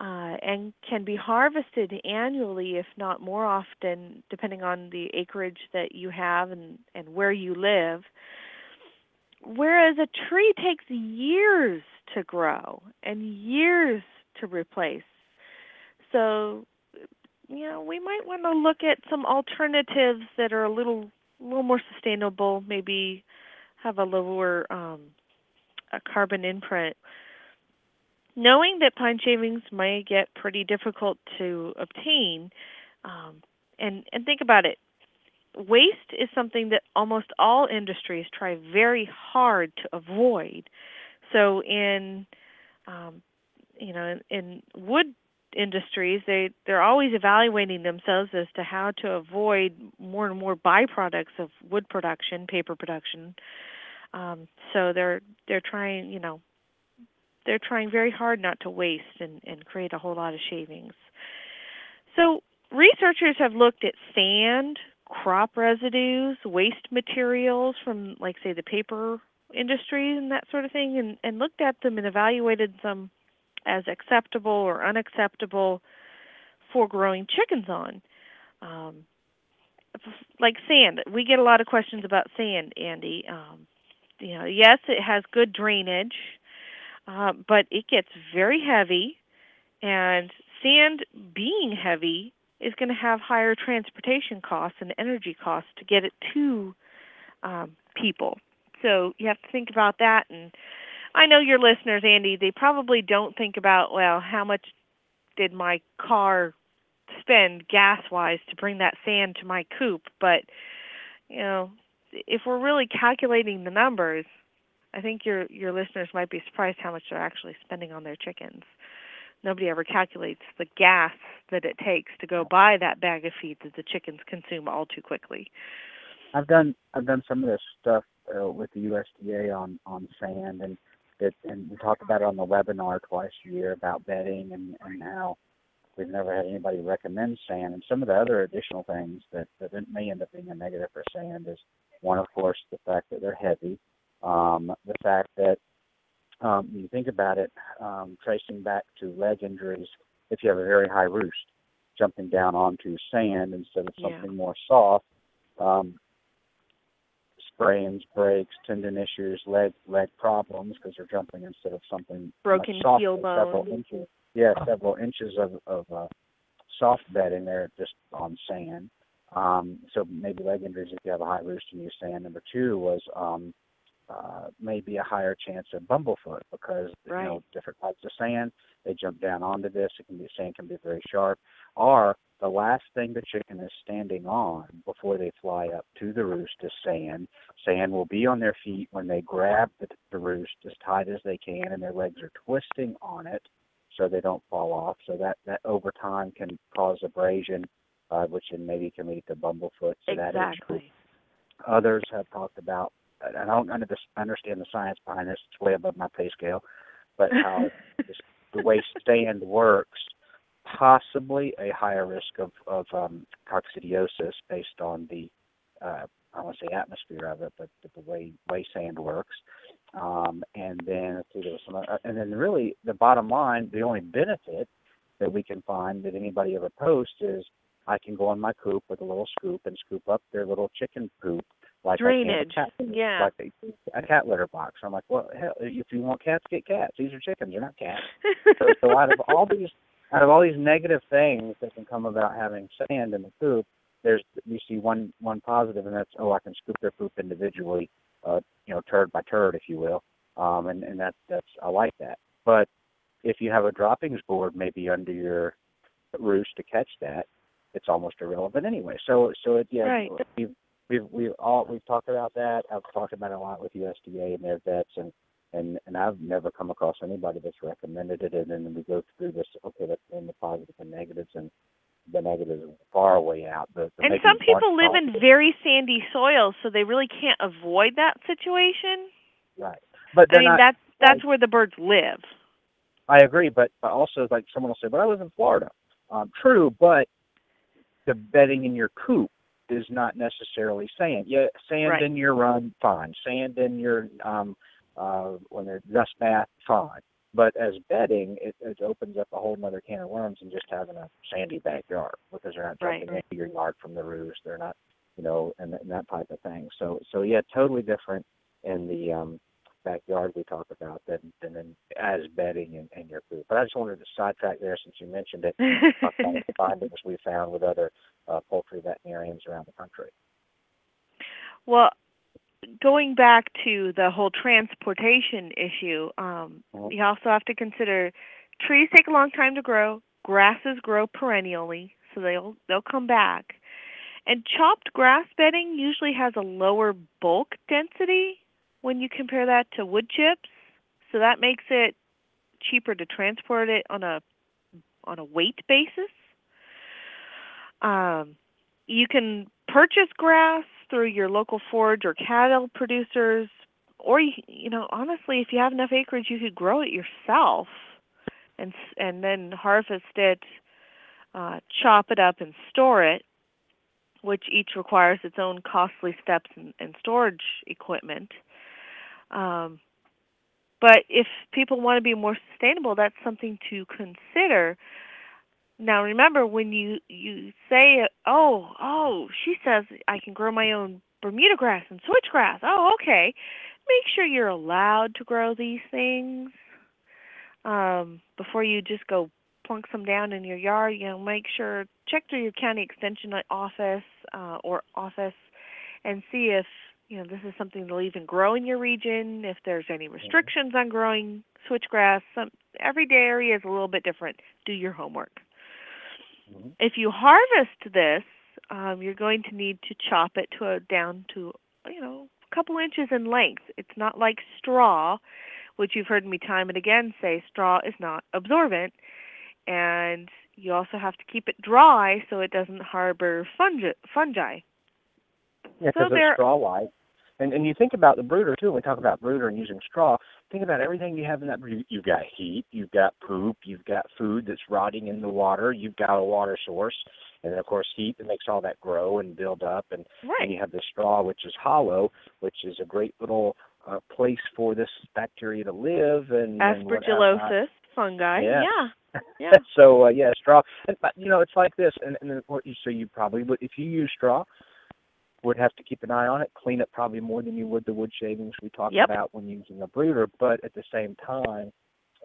uh, and can be harvested annually, if not more often, depending on the acreage that you have and and where you live. Whereas a tree takes years to grow and years to replace. So, you know, we might want to look at some alternatives that are a little a little more sustainable, maybe have a lower um, a carbon imprint. Knowing that pine shavings might get pretty difficult to obtain, um, and and think about it, waste is something that almost all industries try very hard to avoid. So in um, you know in, in wood industries they they're always evaluating themselves as to how to avoid more and more byproducts of wood production paper production um, so they're they're trying you know they're trying very hard not to waste and, and create a whole lot of shavings so researchers have looked at sand crop residues waste materials from like say the paper industry and that sort of thing and, and looked at them and evaluated them as acceptable or unacceptable for growing chickens on. Um, like sand, we get a lot of questions about sand, Andy. Um, you know, yes, it has good drainage, uh, but it gets very heavy, and sand being heavy is going to have higher transportation costs and energy costs to get it to um, people. So you have to think about that. And I know your listeners, Andy, they probably don't think about, well, how much did my car spend gas wise to bring that sand to my coop? But, you know, if we're really calculating the numbers, I think your your listeners might be surprised how much they're actually spending on their chickens. Nobody ever calculates the gas that it takes to go buy that bag of feed that the chickens consume all too quickly. I've done I've done some of this stuff uh, with the USDA on on sand and it and we talk about it on the webinar twice a year about bedding and and how we've never had anybody recommend sand and some of the other additional things that that may end up being a negative for sand is one of course the fact that they're heavy um, the fact that um, you think about it, um, tracing back to leg injuries, if you have a very high roost, jumping down onto sand instead of something Yeah. more soft, um, sprains, breaks, tendon issues, leg leg problems because they're jumping instead of something Broken much softer, heel several bone. inches. Yeah, several inches of of uh, soft bedding there just on sand. Um, so maybe leg injuries if you have a high roost and use sand. Number two was um, uh, maybe a higher chance of bumblefoot because you know different types of sand they jump down onto this. It can be sand can be very sharp. Or the last thing the chicken is standing on before they fly up to the roost is sand. Sand will be on their feet when they grab the, the roost as tight as they can, and their legs are twisting on it so they don't fall off. So that that over time can cause abrasion, uh, which then maybe can lead to bumblefoot. So that is true. Exactly. Others have talked about, and I don't under- understand the science behind this, it's way above my pay scale, but how this, the way sand works, possibly a higher risk of, of um, coccidiosis based on the, uh, I don't want to say atmosphere of it, but, but the way, way sand works. Um, and then, let's see, there was some, uh, and then really the bottom line, the only benefit that we can find that anybody ever posts is I can go in my coop with a little scoop and scoop up their little chicken poop like Drainage. a cat litter, Yeah. like a, a cat litter box. I'm like, well, hell, if you want cats, get cats. These are chickens, they're not cats. so, so out of all these, out of all these negative things that can come about having sand in the coop, there's you see one one positive, and that's oh, I can scoop their poop individually, uh, you know, turd by turd, if you will. Um, and and that that's I like that. But if you have a droppings board maybe under your roost to catch that, it's almost irrelevant anyway. So so it yeah Right. we've we've we've all we've talked about that. I've talked about it a lot with USDA and their vets and and and I've never come across anybody that's recommended it and then we go through this okay let's name the positives and negatives and the negatives are far way out. The, the and some people live in very sandy soils, so they really can't avoid that situation. right. But I mean, not that's that's where the birds live. I agree, but, but also like someone will say, "But I live in Florida." Um, true, but the bedding in your coop is not necessarily sand. Yeah, sand Right. in your run, fine. Sand in your um, uh, when they're dust bath, fine. But as bedding, it, it opens up a whole other can of worms and just having a sandy backyard because they're not Right. jumping into your yard from the roost. They're not, you know, and, and that type of thing. So, so yeah, totally different in the um, backyard we talk about than than in, as bedding and, in your food. But I just wanted to sidetrack there since you mentioned it. the findings we found with other uh, poultry veterinarians around the country. Well, going back to the whole transportation issue, um, Mhm. you also have to consider trees take a long time to grow. Grasses grow perennially, so they'll they'll come back. And chopped grass bedding usually has a lower bulk density when you compare that to wood chips. So that makes it cheaper to transport it on a on a weight basis. Um, you can purchase grass through your local forage or cattle producers, or you, you know, honestly, if you have enough acreage, you could grow it yourself, and and then harvest it, uh, chop it up, and store it, which each requires its own costly steps and, and storage equipment. Um, but if people want to be more sustainable, that's something to consider. Now remember when you you say oh oh she says I can grow my own Bermuda grass and switchgrass. Oh okay. Make sure you're allowed to grow these things um before you just go plunk some down in your yard, you know, make sure check through your county extension office uh, or office and see if you know this is something that'll even grow in your region. If there's any restrictions on growing switchgrass, some every area is a little bit different. Do your homework. If you harvest this, um, you're going to need to chop it to a down to you know a couple inches in length. It's not like straw, which you've heard me time and again say straw is not absorbent, and you also have to keep it dry so it doesn't harbor fungi. fungi. Yeah, because there- it's straw white. And and you think about the brooder too. When we talk about brooder and using straw, think about everything you have in that brooder. You've got heat, you've got poop, you've got food that's rotting in the water, you've got a water source, and then of course heat that makes all that grow and build up. And Right. and you have the straw, which is hollow, which is a great little uh, place for this bacteria to live. And and. Aspergillosis fungi. Yeah. Yeah. Yeah. so uh, yeah, straw. And, but you know, it's like this, and, and you so you probably would if you use straw, would have to keep an eye on it, clean it probably more than you would the wood shavings we talked Yep. about when using a brooder. But at the same time,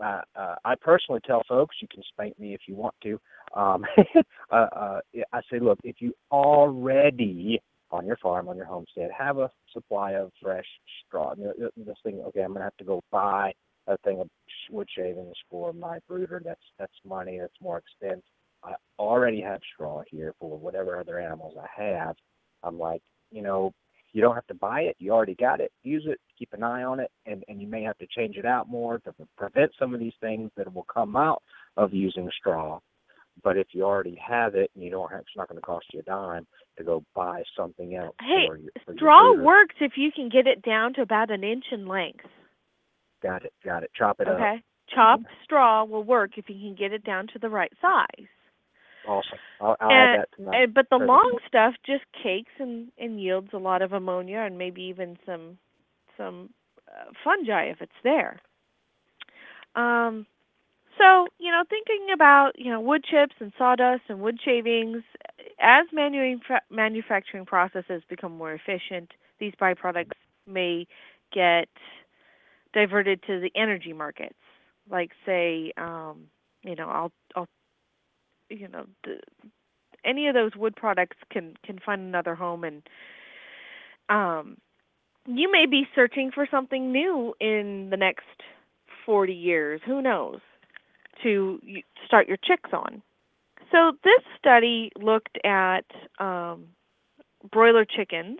uh, uh, I personally tell folks, you can spank me if you want to. Um, uh, uh, I say, look, if you already on your farm, on your homestead, have a supply of fresh straw. And This thing, okay, I'm gonna have to go buy a thing of wood shavings for my brooder. That's that's money. That's more expense. I already have straw here for whatever other animals I have. I'm like, you know, you don't have to buy it. You already got it. Use it. Keep an eye on it, and and you may have to change it out more to prevent some of these things that will come out of using straw. But if you already have it, and you don't have, it's not going to cost you a dime to go buy something else. Hey, for your, for straw works if you can get it down to about an inch in length. Got it. Got it. Chop it up. Okay. Chopped mm-hmm. straw will work if you can get it down to the right size. Awesome. I'll, I'll and, add that to my. and but the present. long stuff just cakes and and yields a lot of ammonia and maybe even some some uh, fungi if it's there. Um so, you know, thinking about, you know, wood chips and sawdust and wood shavings as manufa- manufacturing processes become more efficient, these byproducts may get diverted to the energy markets. Like say, um, you know, I'll I'll you know, the, any of those wood products can can find another home. And um you may be searching for something new in the next 40 years. Who knows? To start your chicks on. So this study looked at um broiler chickens.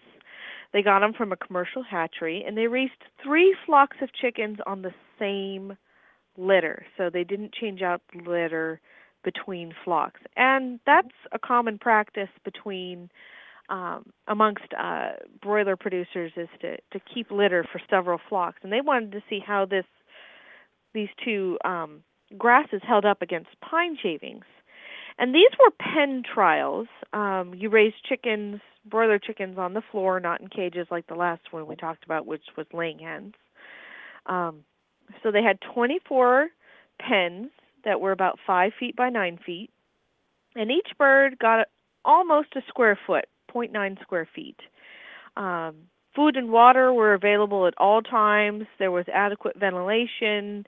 They got them from a commercial hatchery and they raised three flocks of chickens on the same litter. So they didn't change out litter between flocks, and that's a common practice between um, amongst uh, broiler producers is to to keep litter for several flocks, and they wanted to see how this these two um, grasses held up against pine shavings. And these were pen trials. Um, you raised chickens, broiler chickens, on the floor, not in cages like the last one we talked about, which was laying hens. Um, so they had 24 pens that were about five feet by nine feet, and each bird got almost a square foot, 0.9 square feet. Um, food and water were available at all times. There was adequate ventilation.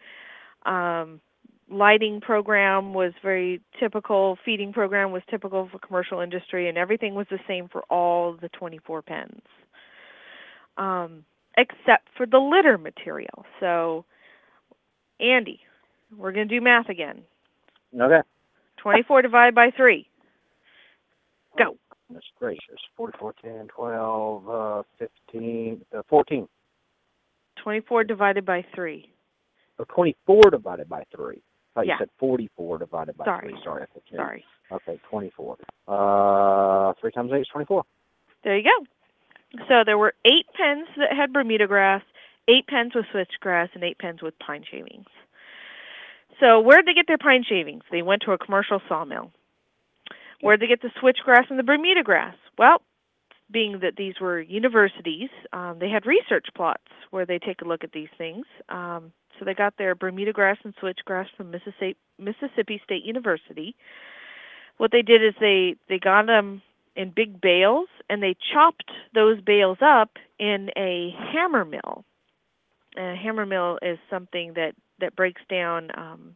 Um, lighting program was very typical. Feeding program was typical for commercial industry, and everything was the same for all the 24 pens, um, except for the litter material. So, Andy, we're going to do math again. Okay. 24 divided by 3. Go. That's gracious. 44, 10, 12, uh, 15, uh, 14. 24 divided by 3. Or 24 divided by 3. I thought Yeah. you said 44 divided by Sorry. 3. Sorry. I thought you- Sorry. Okay, 24. Uh, 3 times 8 is 24. There you go. So there were eight pens that had Bermuda grass, eight pens with switchgrass, and eight pens with pine shavings. So where'd they get their pine shavings? They went to a commercial sawmill. Where'd they get the switchgrass and the Bermuda grass? Well, being that these were universities, um, they had research plots where they take a look at these things. Um, so they got their Bermuda grass and switchgrass from Mississippi, Mississippi State University. What they did is they they got them in big bales and they chopped those bales up in a hammer mill. A hammer mill is something that that breaks down um,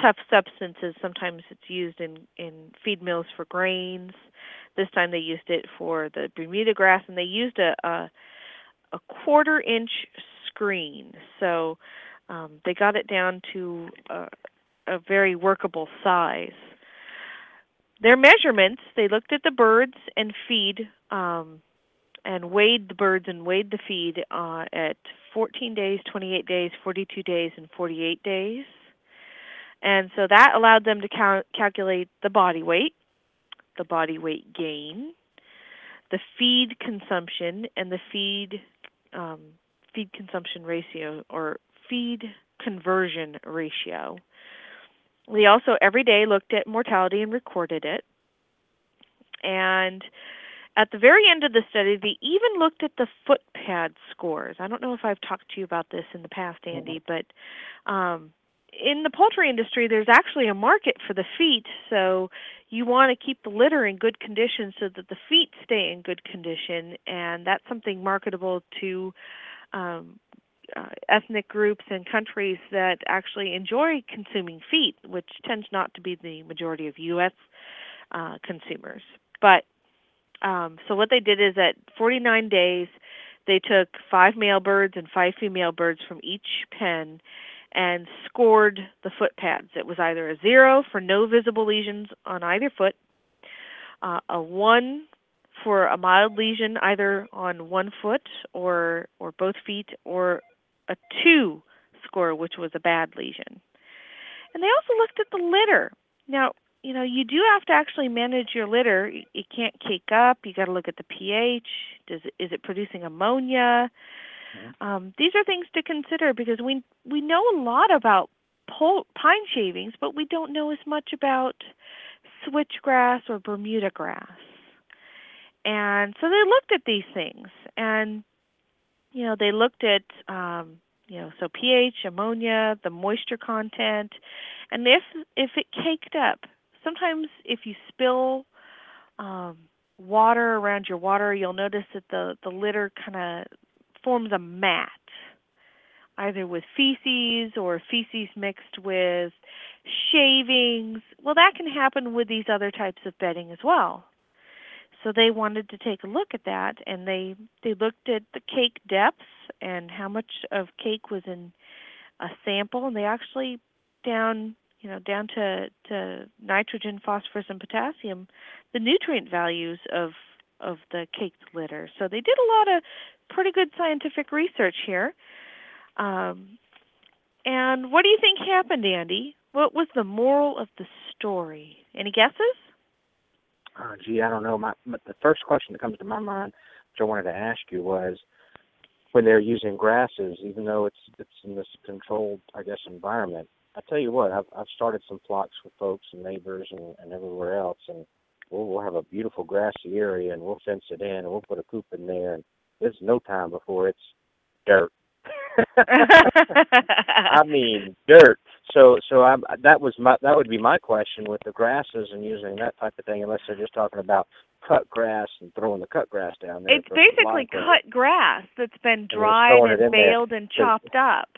tough substances. Sometimes it's used in in feed mills for grains. This time they used it for the Bermuda grass, and they used a a, a quarter inch screen. So um, they got it down to a, a very workable size. Their measurements, they looked at the birds and feed um, and weighed the birds and weighed the feed uh, at 14 days, 28 days, 42 days, and 48 days. And so that allowed them to cal- calculate the body weight, the body weight gain, the feed consumption, and the feed um, feed consumption ratio or feed conversion ratio. We also every day looked at mortality and recorded it. And at the very end of the study, they even looked at the footpad scores. I don't know if I've talked to you about this in the past, Andy, but um, in the poultry industry, there's actually a market for the feet. So you want to keep the litter in good condition so that the feet stay in good condition, and that's something marketable to um, uh, ethnic groups and countries that actually enjoy consuming feet, which tends not to be the majority of U.S. Uh, consumers. But um, so what they did is at 49 days, they took five male birds and five female birds from each pen and scored the foot pads. It was either a zero for no visible lesions on either foot, uh, a one for a mild lesion either on one foot or or both feet, or a two score, which was a bad lesion. And they also looked at the litter. Now, you know, you do have to actually manage your litter. It can't cake up. You got to look at the pH. Does it, is it producing ammonia? Um, these are things to consider because we we know a lot about pole, pine shavings, but we don't know as much about switchgrass or Bermuda grass. And so they looked at these things, and you know they looked at um, you know so pH, ammonia, the moisture content, and if if it caked up. Sometimes if you spill um, water around your water, you'll notice that the the litter kind of forms a mat, either with feces or feces mixed with shavings. Well, that can happen with these other types of bedding as well. So they wanted to take a look at that, and they they looked at the cake depths and how much of cake was in a sample, and they actually down you know down to to nitrogen, phosphorus, and potassium, the nutrient values of of the caked litter. So they did a lot of pretty good scientific research here. Um, and what do you think happened, Andy? What was the moral of the story? Any guesses? Uh, gee, I don't know. My, my the first question that comes to my mind, which I wanted to ask you, was when they're using grasses, even though it's it's in this controlled, I guess, environment. I tell you what, I've I've started some flocks with folks and neighbors and, and everywhere else, and we'll we'll have a beautiful grassy area, and we'll fence it in, and we'll put a coop in there, and there's no time before it's dirt. I mean dirt. So so I that was my that would be my question with the grasses and using that type of thing, unless they're just talking about cut grass and throwing the cut grass down there. It's basically cut grass that's been dried and it in there. baled and chopped up.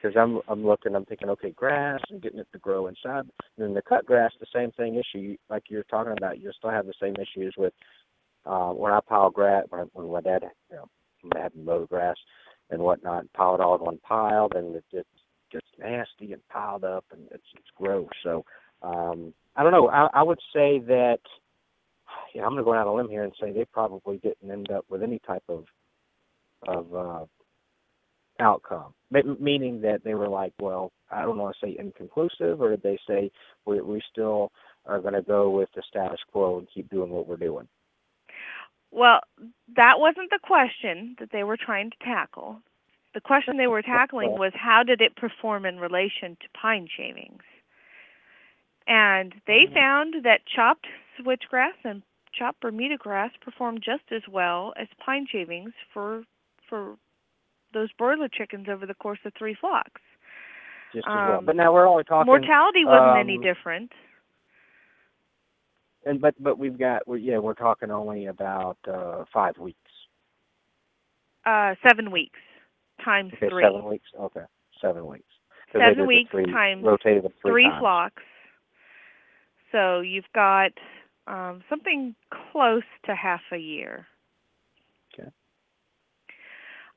Because I'm I'm looking, I'm thinking, okay, grass and getting it to grow inside. And then the cut grass, the same thing issue, like you're talking about. You'll still have the same issues with uh, when I pile grass, when, when my dad, you know, had mowed grass and whatnot, pile it all in one pile, then it just gets nasty and piled up, and it's it's gross. So um, I don't know. I, I would say that. Yeah, I'm going to go out on a limb here and say they probably didn't end up with any type of of uh, outcome. Meaning that they were like, well, I don't want to say inconclusive, or did they say we we still are going to go with the status quo and keep doing what we're doing? Well, that wasn't the question that they were trying to tackle. The question they were tackling was how did it perform in relation to pine shavings? And they mm-hmm. found that chopped switchgrass and chopped Bermuda grass performed just as well as pine shavings for for those broiler chickens over the course of three flocks. Just as well. But now we're only talking Mortality wasn't any um, different. And but but we've got we're, yeah we're talking only about uh five weeks. Uh, seven weeks times Okay, three. seven weeks. Okay, seven weeks. seven weeks three- times rotated them three times. flocks. So you've got um, something close to half a year. Okay.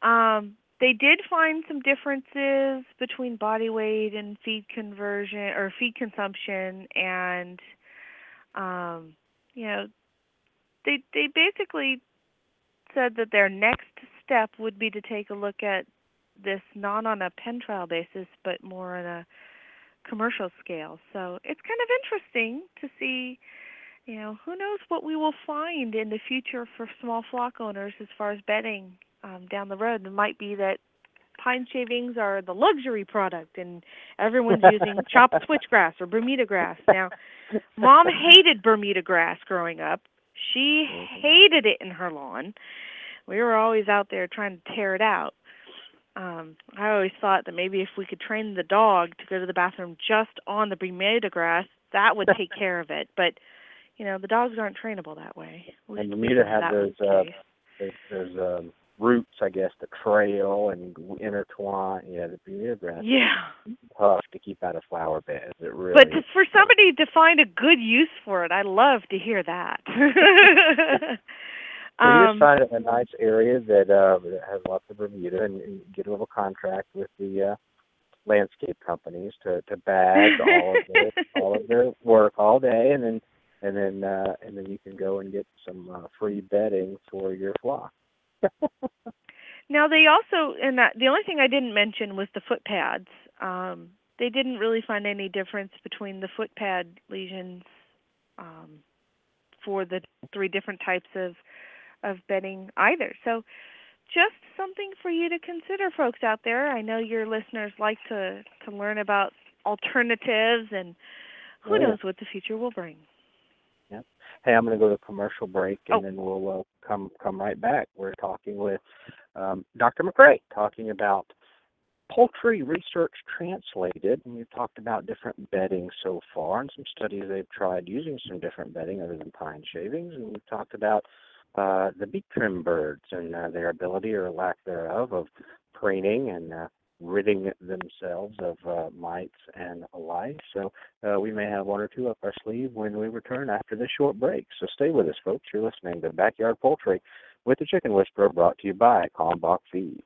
Um, they did find some differences between body weight and feed conversion or feed consumption, and um, you know, they they basically said that their next step would be to take a look at this not on a pen trial basis, but more on a commercial scale. So it's kind of interesting to see, you know, who knows what we will find in the future for small flock owners as far as bedding um, down the road. It might be that pine shavings are the luxury product and everyone's using chopped switchgrass or Bermuda grass. Now, mom hated Bermuda grass growing up. She hated it in her lawn. We were always out there trying to tear it out um I always thought that maybe if we could train the dog to go to the bathroom just on the Bermuda grass, that would take care of it. But you know, the dogs aren't trainable that way. We- And Bermuda had those uh, those um, roots, I guess, that trail and intertwine. Yeah, the grass. Yeah. tough to keep out of flower beds. It really. But for somebody to find a good use for it, I love to hear that. So you um just find a nice area that uh that has lots of Bermuda and, and get a little contract with the uh landscape companies to to bag all of their all of their work all day and then and then uh and then you can go and get some uh, free bedding for your flock. Now they also, and that the only thing I didn't mention was the foot pads. Um, they didn't really find any difference between the foot pad lesions um, for the three different types of of bedding either. So, just something for you to consider, folks out there. I know your listeners like to to learn about alternatives, and who yeah. knows what the future will bring. Yep. Hey, I'm going to go to a commercial break and Oh. then we'll uh, come come right back. We're talking with um, Dr. McCrea, talking about poultry research translated, and we've talked about different bedding so far and some studies they've tried using some different bedding other than pine shavings, and we've talked about uh, the beak trim birds and uh, their ability or lack thereof of preening and uh, ridding themselves of uh, mites and lice. So uh, we may have one or two up our sleeve when we return after this short break. So stay with us, folks. You're listening to Backyard Poultry with the Chicken Whisperer, brought to you by Kalmbach Feed.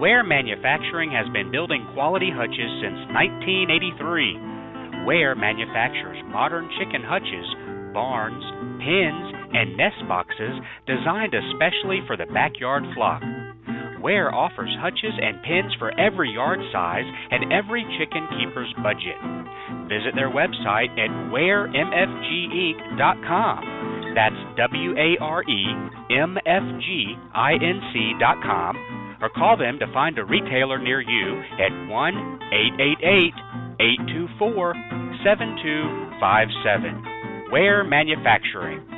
Ware Manufacturing has been building quality hutches since 1983. Ware manufactures modern chicken hutches, barns, pens, and nest boxes designed especially for the backyard flock. Ware offers hutches and pens for every yard size and every chicken keeper's budget. Visit their website at waremfginc.com. That's W A R E M F G I N C.com or call them to find a retailer near you at 1 888 824 7257. Ware Manufacturing.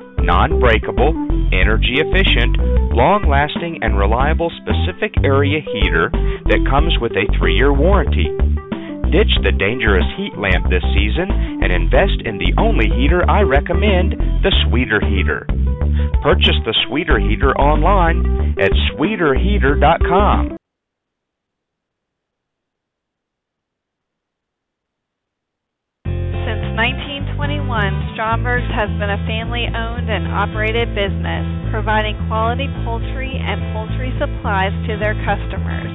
non breakable, energy efficient, long lasting, and reliable specific area heater that comes with a three year warranty. Ditch the dangerous heat lamp this season and invest in the only heater I recommend the Sweeter Heater. Purchase the Sweeter Heater online at sweeterheater.com. 1921, Stromberg's has been a family owned and operated business, providing quality poultry and poultry supplies to their customers.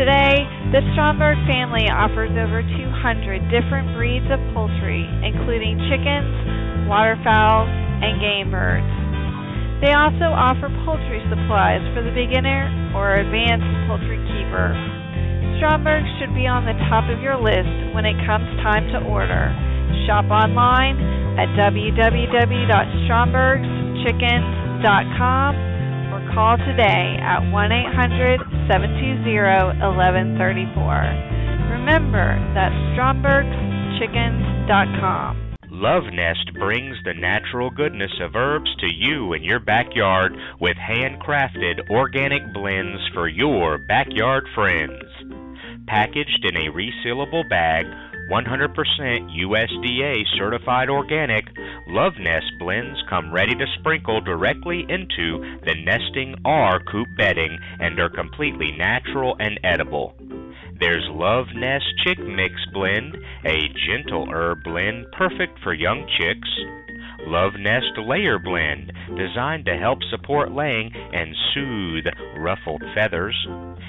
Today, the Stromberg family offers over 200 different breeds of poultry, including chickens, waterfowl, and game birds. They also offer poultry supplies for the beginner or advanced poultry keeper. Stromberg should be on the top of your list when it comes time to order. Shop online at www.strombergschickens.com or call today at 1 800 720 1134. Remember, that's strombergschickens.com. Love Nest brings the natural goodness of herbs to you in your backyard with handcrafted organic blends for your backyard friends. Packaged in a resealable bag, 100% USDA certified organic, Love Nest blends come ready to sprinkle directly into the nesting or coop bedding and are completely natural and edible. There's Love Nest Chick Mix Blend, a gentle herb blend perfect for young chicks. Love Nest Layer Blend, designed to help support laying and soothe ruffled feathers.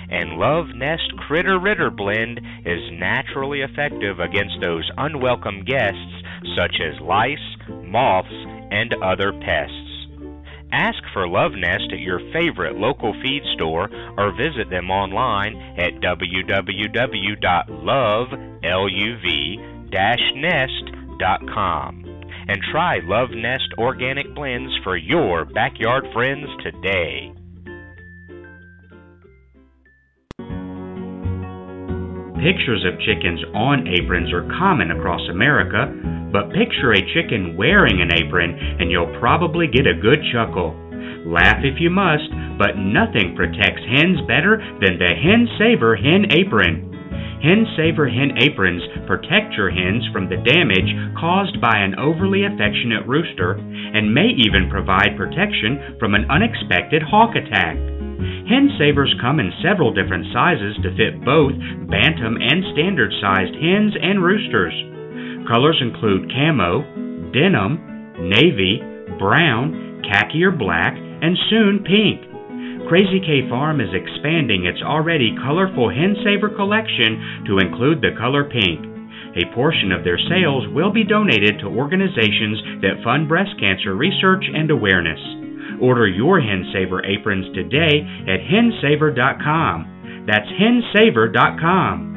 And Love Nest Critter Ritter Blend is naturally effective against those unwelcome guests such as lice, moths, and other pests. Ask for Love Nest at your favorite local feed store or visit them online at www.loveluv-nest.com and try Love Nest organic blends for your backyard friends today. Pictures of chickens on aprons are common across America, but picture a chicken wearing an apron and you'll probably get a good chuckle. Laugh if you must, but nothing protects hens better than the Hen Saver Hen Apron. Hen Saver hen aprons protect your hens from the damage caused by an overly affectionate rooster and may even provide protection from an unexpected hawk attack. Hen Savers come in several different sizes to fit both bantam and standard sized hens and roosters. Colors include camo, denim, navy, brown, khaki or black, and soon pink. Crazy K Farm is expanding its already colorful Hen Saver collection to include the color pink. A portion of their sales will be donated to organizations that fund breast cancer research and awareness. Order your Hen Saver aprons today at hensaver.com. That's hensaver.com.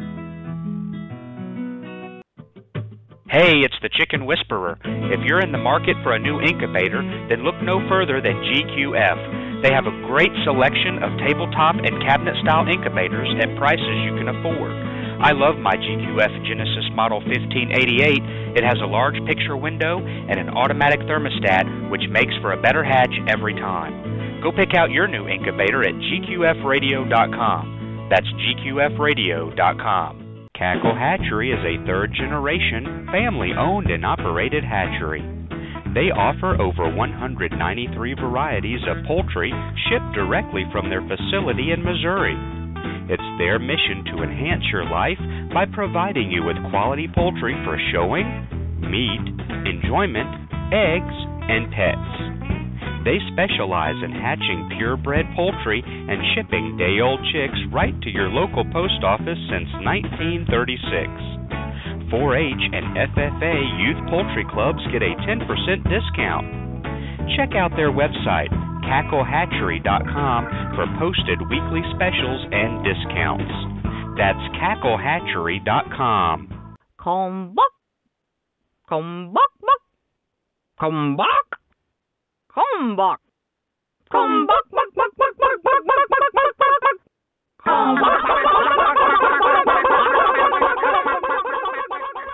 Hey, it's the Chicken Whisperer. If you're in the market for a new incubator, then look no further than GQF. They have a great selection of tabletop and cabinet style incubators at prices you can afford. I love my GQF Genesis Model 1588. It has a large picture window and an automatic thermostat, which makes for a better hatch every time. Go pick out your new incubator at gqfradio.com. That's gqfradio.com. Cackle Hatchery is a third generation, family owned and operated hatchery. They offer over 193 varieties of poultry shipped directly from their facility in Missouri. It's their mission to enhance your life by providing you with quality poultry for showing, meat, enjoyment, eggs, and pets. They specialize in hatching purebred poultry and shipping day old chicks right to your local post office since 1936. 4 H and FFA youth poultry clubs get a 10% discount. Check out their website, cacklehatchery.com, for posted weekly specials and discounts. That's cacklehatchery.com. Come back. Come back, back. Come back. Come back. Come back, back, back, back, back, back, back, back, back, back. Come back.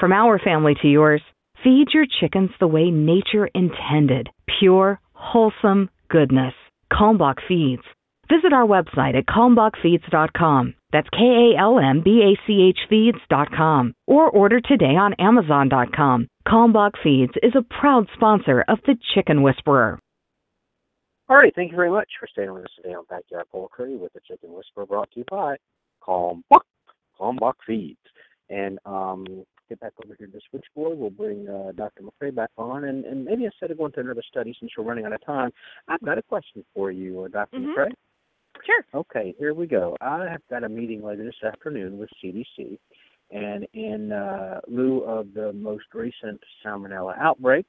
From our family to yours, feed your chickens the way nature intended. Pure, wholesome goodness. Kalmbach Feeds. Visit our website at kalmbachfeeds.com. That's K A L M B A C H feeds.com. Or order today on amazon.com. Kalmbach Feeds is a proud sponsor of the Chicken Whisperer. All right, thank you very much for staying with us today on Backyard Poultry with the Chicken Whisperer brought to you by Kalmbach, Kalmbach Feeds. And um, get back over here to the switchboard. We'll bring uh, Dr. McCrea back on. And, and maybe instead of going to another study, since we're running out of time, I've got a question for you, uh, doctor Mhm. McCrea. Sure. Okay, here we go. I have got a meeting later this afternoon with CDC, and in uh, lieu of the most recent salmonella outbreak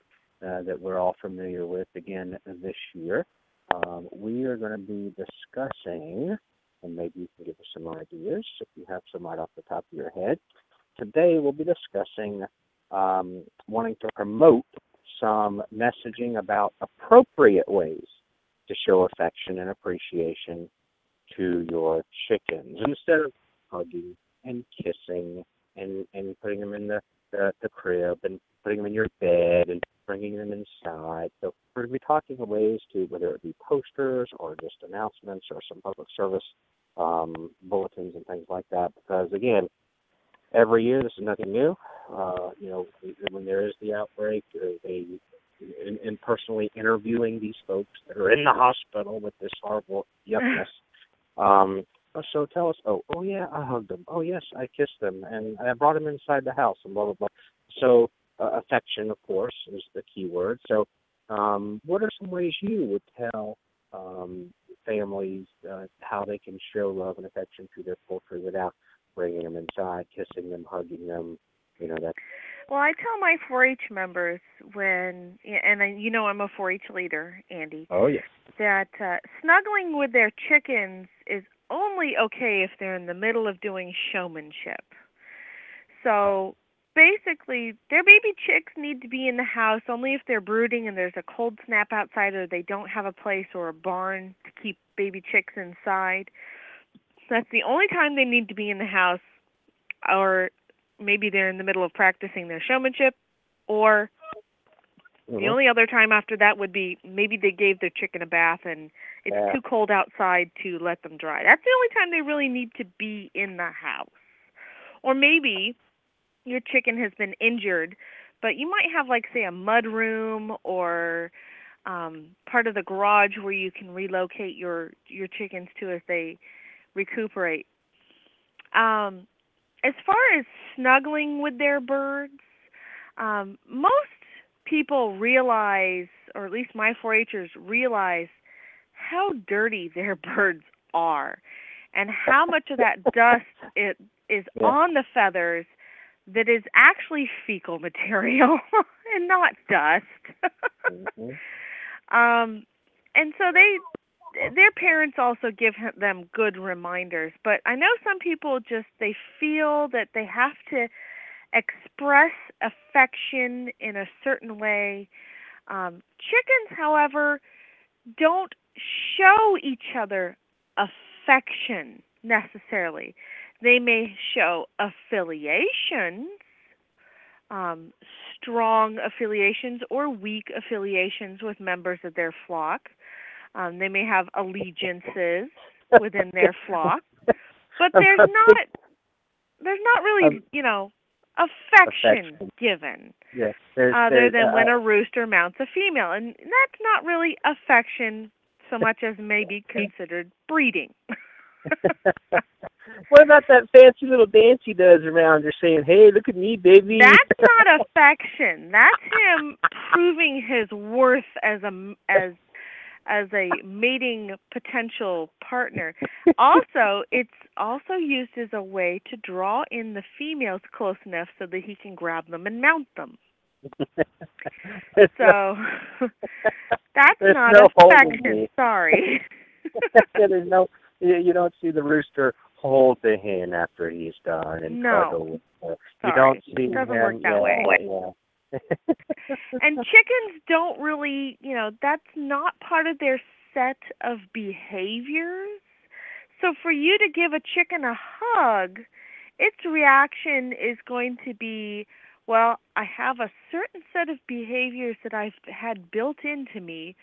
uh, that we're all familiar with again this year, um, we are going to be discussing, and maybe you can give us some ideas if you have some right off the top of your head. Today we'll be discussing um, wanting to promote some messaging about appropriate ways to show affection and appreciation to your chickens instead of hugging and kissing and, and putting them in the, the, the crib and putting them in your bed and bringing them inside. So we're going to be talking ways to whether it be posters or just announcements or some public service um, bulletins and things like that. Because again, every year this is nothing new. Uh, you know, when there is the outbreak, uh, they in, in personally interviewing these folks that are in the hospital with this horrible yuckness. Um, oh, so tell us. Oh, oh yeah, I hugged them. Oh yes, I kissed them, and I brought them inside the house, and blah blah blah. So uh, affection, of course, is the key word. So, um, what are some ways you would tell um, families uh, how they can show love and affection through their poultry without bringing them inside, kissing them, hugging them? You know that. Well, I tell my 4-H members when, and I, you know I'm a 4-H leader, Andy. Oh yes. That uh, snuggling with their chickens is only okay if they're in the middle of doing showmanship. So basically, their baby chicks need to be in the house only if they're brooding and there's a cold snap outside or they don't have a place or a barn to keep baby chicks inside. That's the only time they need to be in the house or maybe they're in the middle of practicing their showmanship or the Mhm. only other time after that would be maybe they gave their chicken a bath and it's Yeah. too cold outside to let them dry. That's the only time they really need to be in the house. Or maybe your chicken has been injured, but you might have like say a mud room or um part of the garage where you can relocate your your chickens to if they recuperate. Um as far as snuggling with their birds, um most people realize or at least my 4-Hers realize how dirty their birds are and how much of that dust it is Yeah. on the feathers that is actually fecal material and not dust. Mhm. um and so they their parents also give them good reminders but i know some people just they feel that they have to express affection in a certain way um chickens however don't show each other affection necessarily they may show affiliations um, strong affiliations or weak affiliations with members of their flock. Um, they may have allegiances within their flock, but there's not there's not really Um, you know affection, affection. given Yes. There's, other there's, than when uh, a rooster mounts a female, and that's not really affection so much as maybe considered breeding. what about that fancy little dance he does around her saying, Hey, look at me, baby That's not affection. That's him proving his worth as a as as a mating potential partner. Also, it's also used as a way to draw in the females close enough so that he can grab them and mount them. So that's There's not no affection. Sorry. there's no you, you don't see the rooster hold the hen after he's done and No. cuddle with her. You don't see It doesn't him work that yeah, way. yeah. and chickens don't really, you know, that's not part of their set of behaviors. So for you to give a chicken a hug, its reaction is going to be, well, I have a certain set of behaviors that I've had built into me.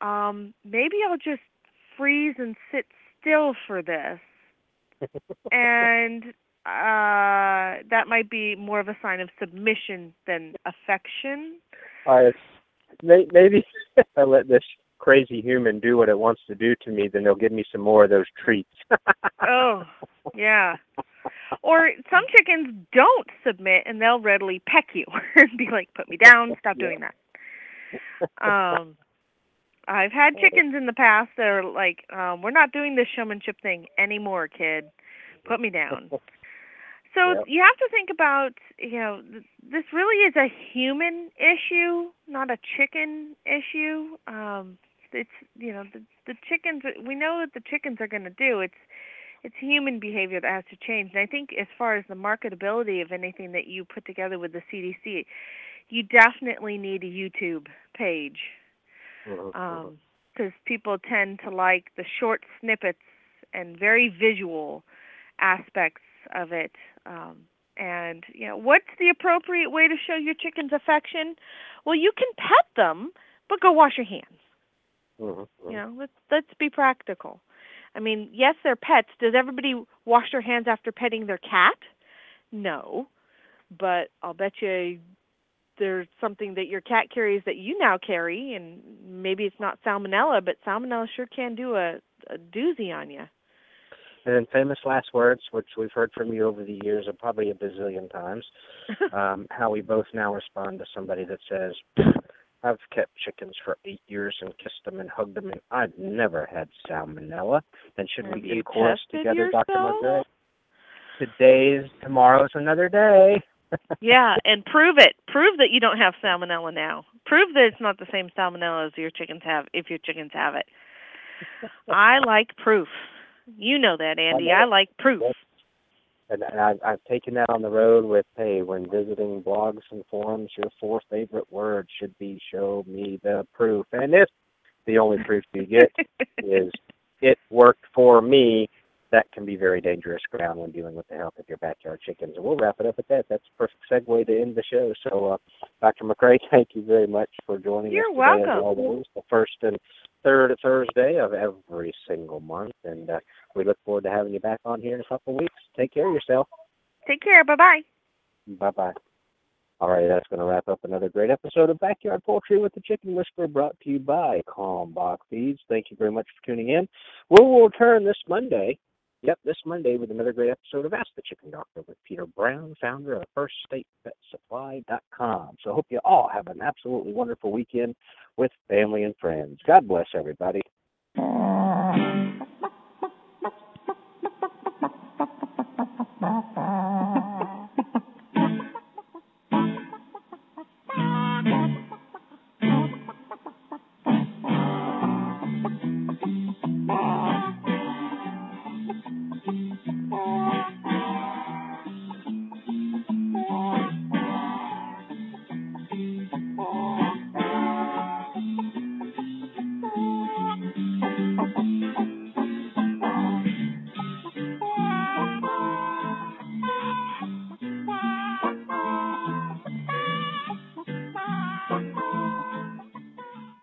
Um, maybe I'll just freeze and sit still for this. and uh that might be more of a sign of submission than affection. I may, maybe if I let this crazy human do what it wants to do to me, then they'll give me some more of those treats. oh, yeah. Or some chickens don't submit and they'll readily peck you and be like, "Put me down, stop doing that." Um I've had chickens in the past that are like, um, "We're not doing this showmanship thing anymore, kid. Put me down." So Yep. you have to think about, you know, th- this really is a human issue, not a chicken issue. Um, it's you know the the chickens. We know what the chickens are going to do. It's it's human behavior that has to change. And I think as far as the marketability of anything that you put together with the CDC, you definitely need a YouTube page mm-hmm, mm-hmm. um, because people tend to like the short snippets and very visual aspects of it. Um, And you know, what's the appropriate way to show your chickens affection? Well, you can pet them, but go wash your hands. Mm-hmm. You know, let's let's be practical. I mean, yes, they're pets. Does everybody wash their hands after petting their cat? No. But I'll bet you there's something that your cat carries that you now carry and maybe it's not salmonella, but salmonella sure can do a, a doozy on you. And then famous last words, which we've heard from you over the years and probably a bazillion times, um, how we both now respond to somebody that says, I've kept chickens for eight years and kissed them and hugged them, and I've never had salmonella. Then should Have we chorus tested together, Dr. yourself? Margaret? Today's, tomorrow's another day. yeah, and prove it. Prove that you don't have salmonella now. Prove that it's not the same salmonella as your chickens have if your chickens have it. I like proof. You know that, Andy. I like proof. And and I've, I've taken that on the road with, hey, when visiting blogs and forums, your four favorite words should be show me the proof. And if the only proof you get is it worked for me, that can be very dangerous ground when dealing with the health of your backyard chickens. And we'll wrap it up at that. That's a perfect segue to end the show. So, uh, Dr. McCrea, thank you very much for joining us. You're us. As welcome. always, the first and third Thursday of every single month. And uh, we look forward to having you back on here in a couple of weeks. Take care of yourself. Take care. Bye bye. Bye bye. All right, that's going to wrap up another great episode of Backyard Poultry with the Chicken Whisperer brought to you by Kalmbach Feeds. Thank you very much for tuning in. We will return this Monday. Yep, this Monday with another great episode of Ask the Chicken Doctor with Peter Brown, founder of FirstStatePetSupply.com. So, hope you all have an absolutely wonderful weekend with family and friends. God bless everybody.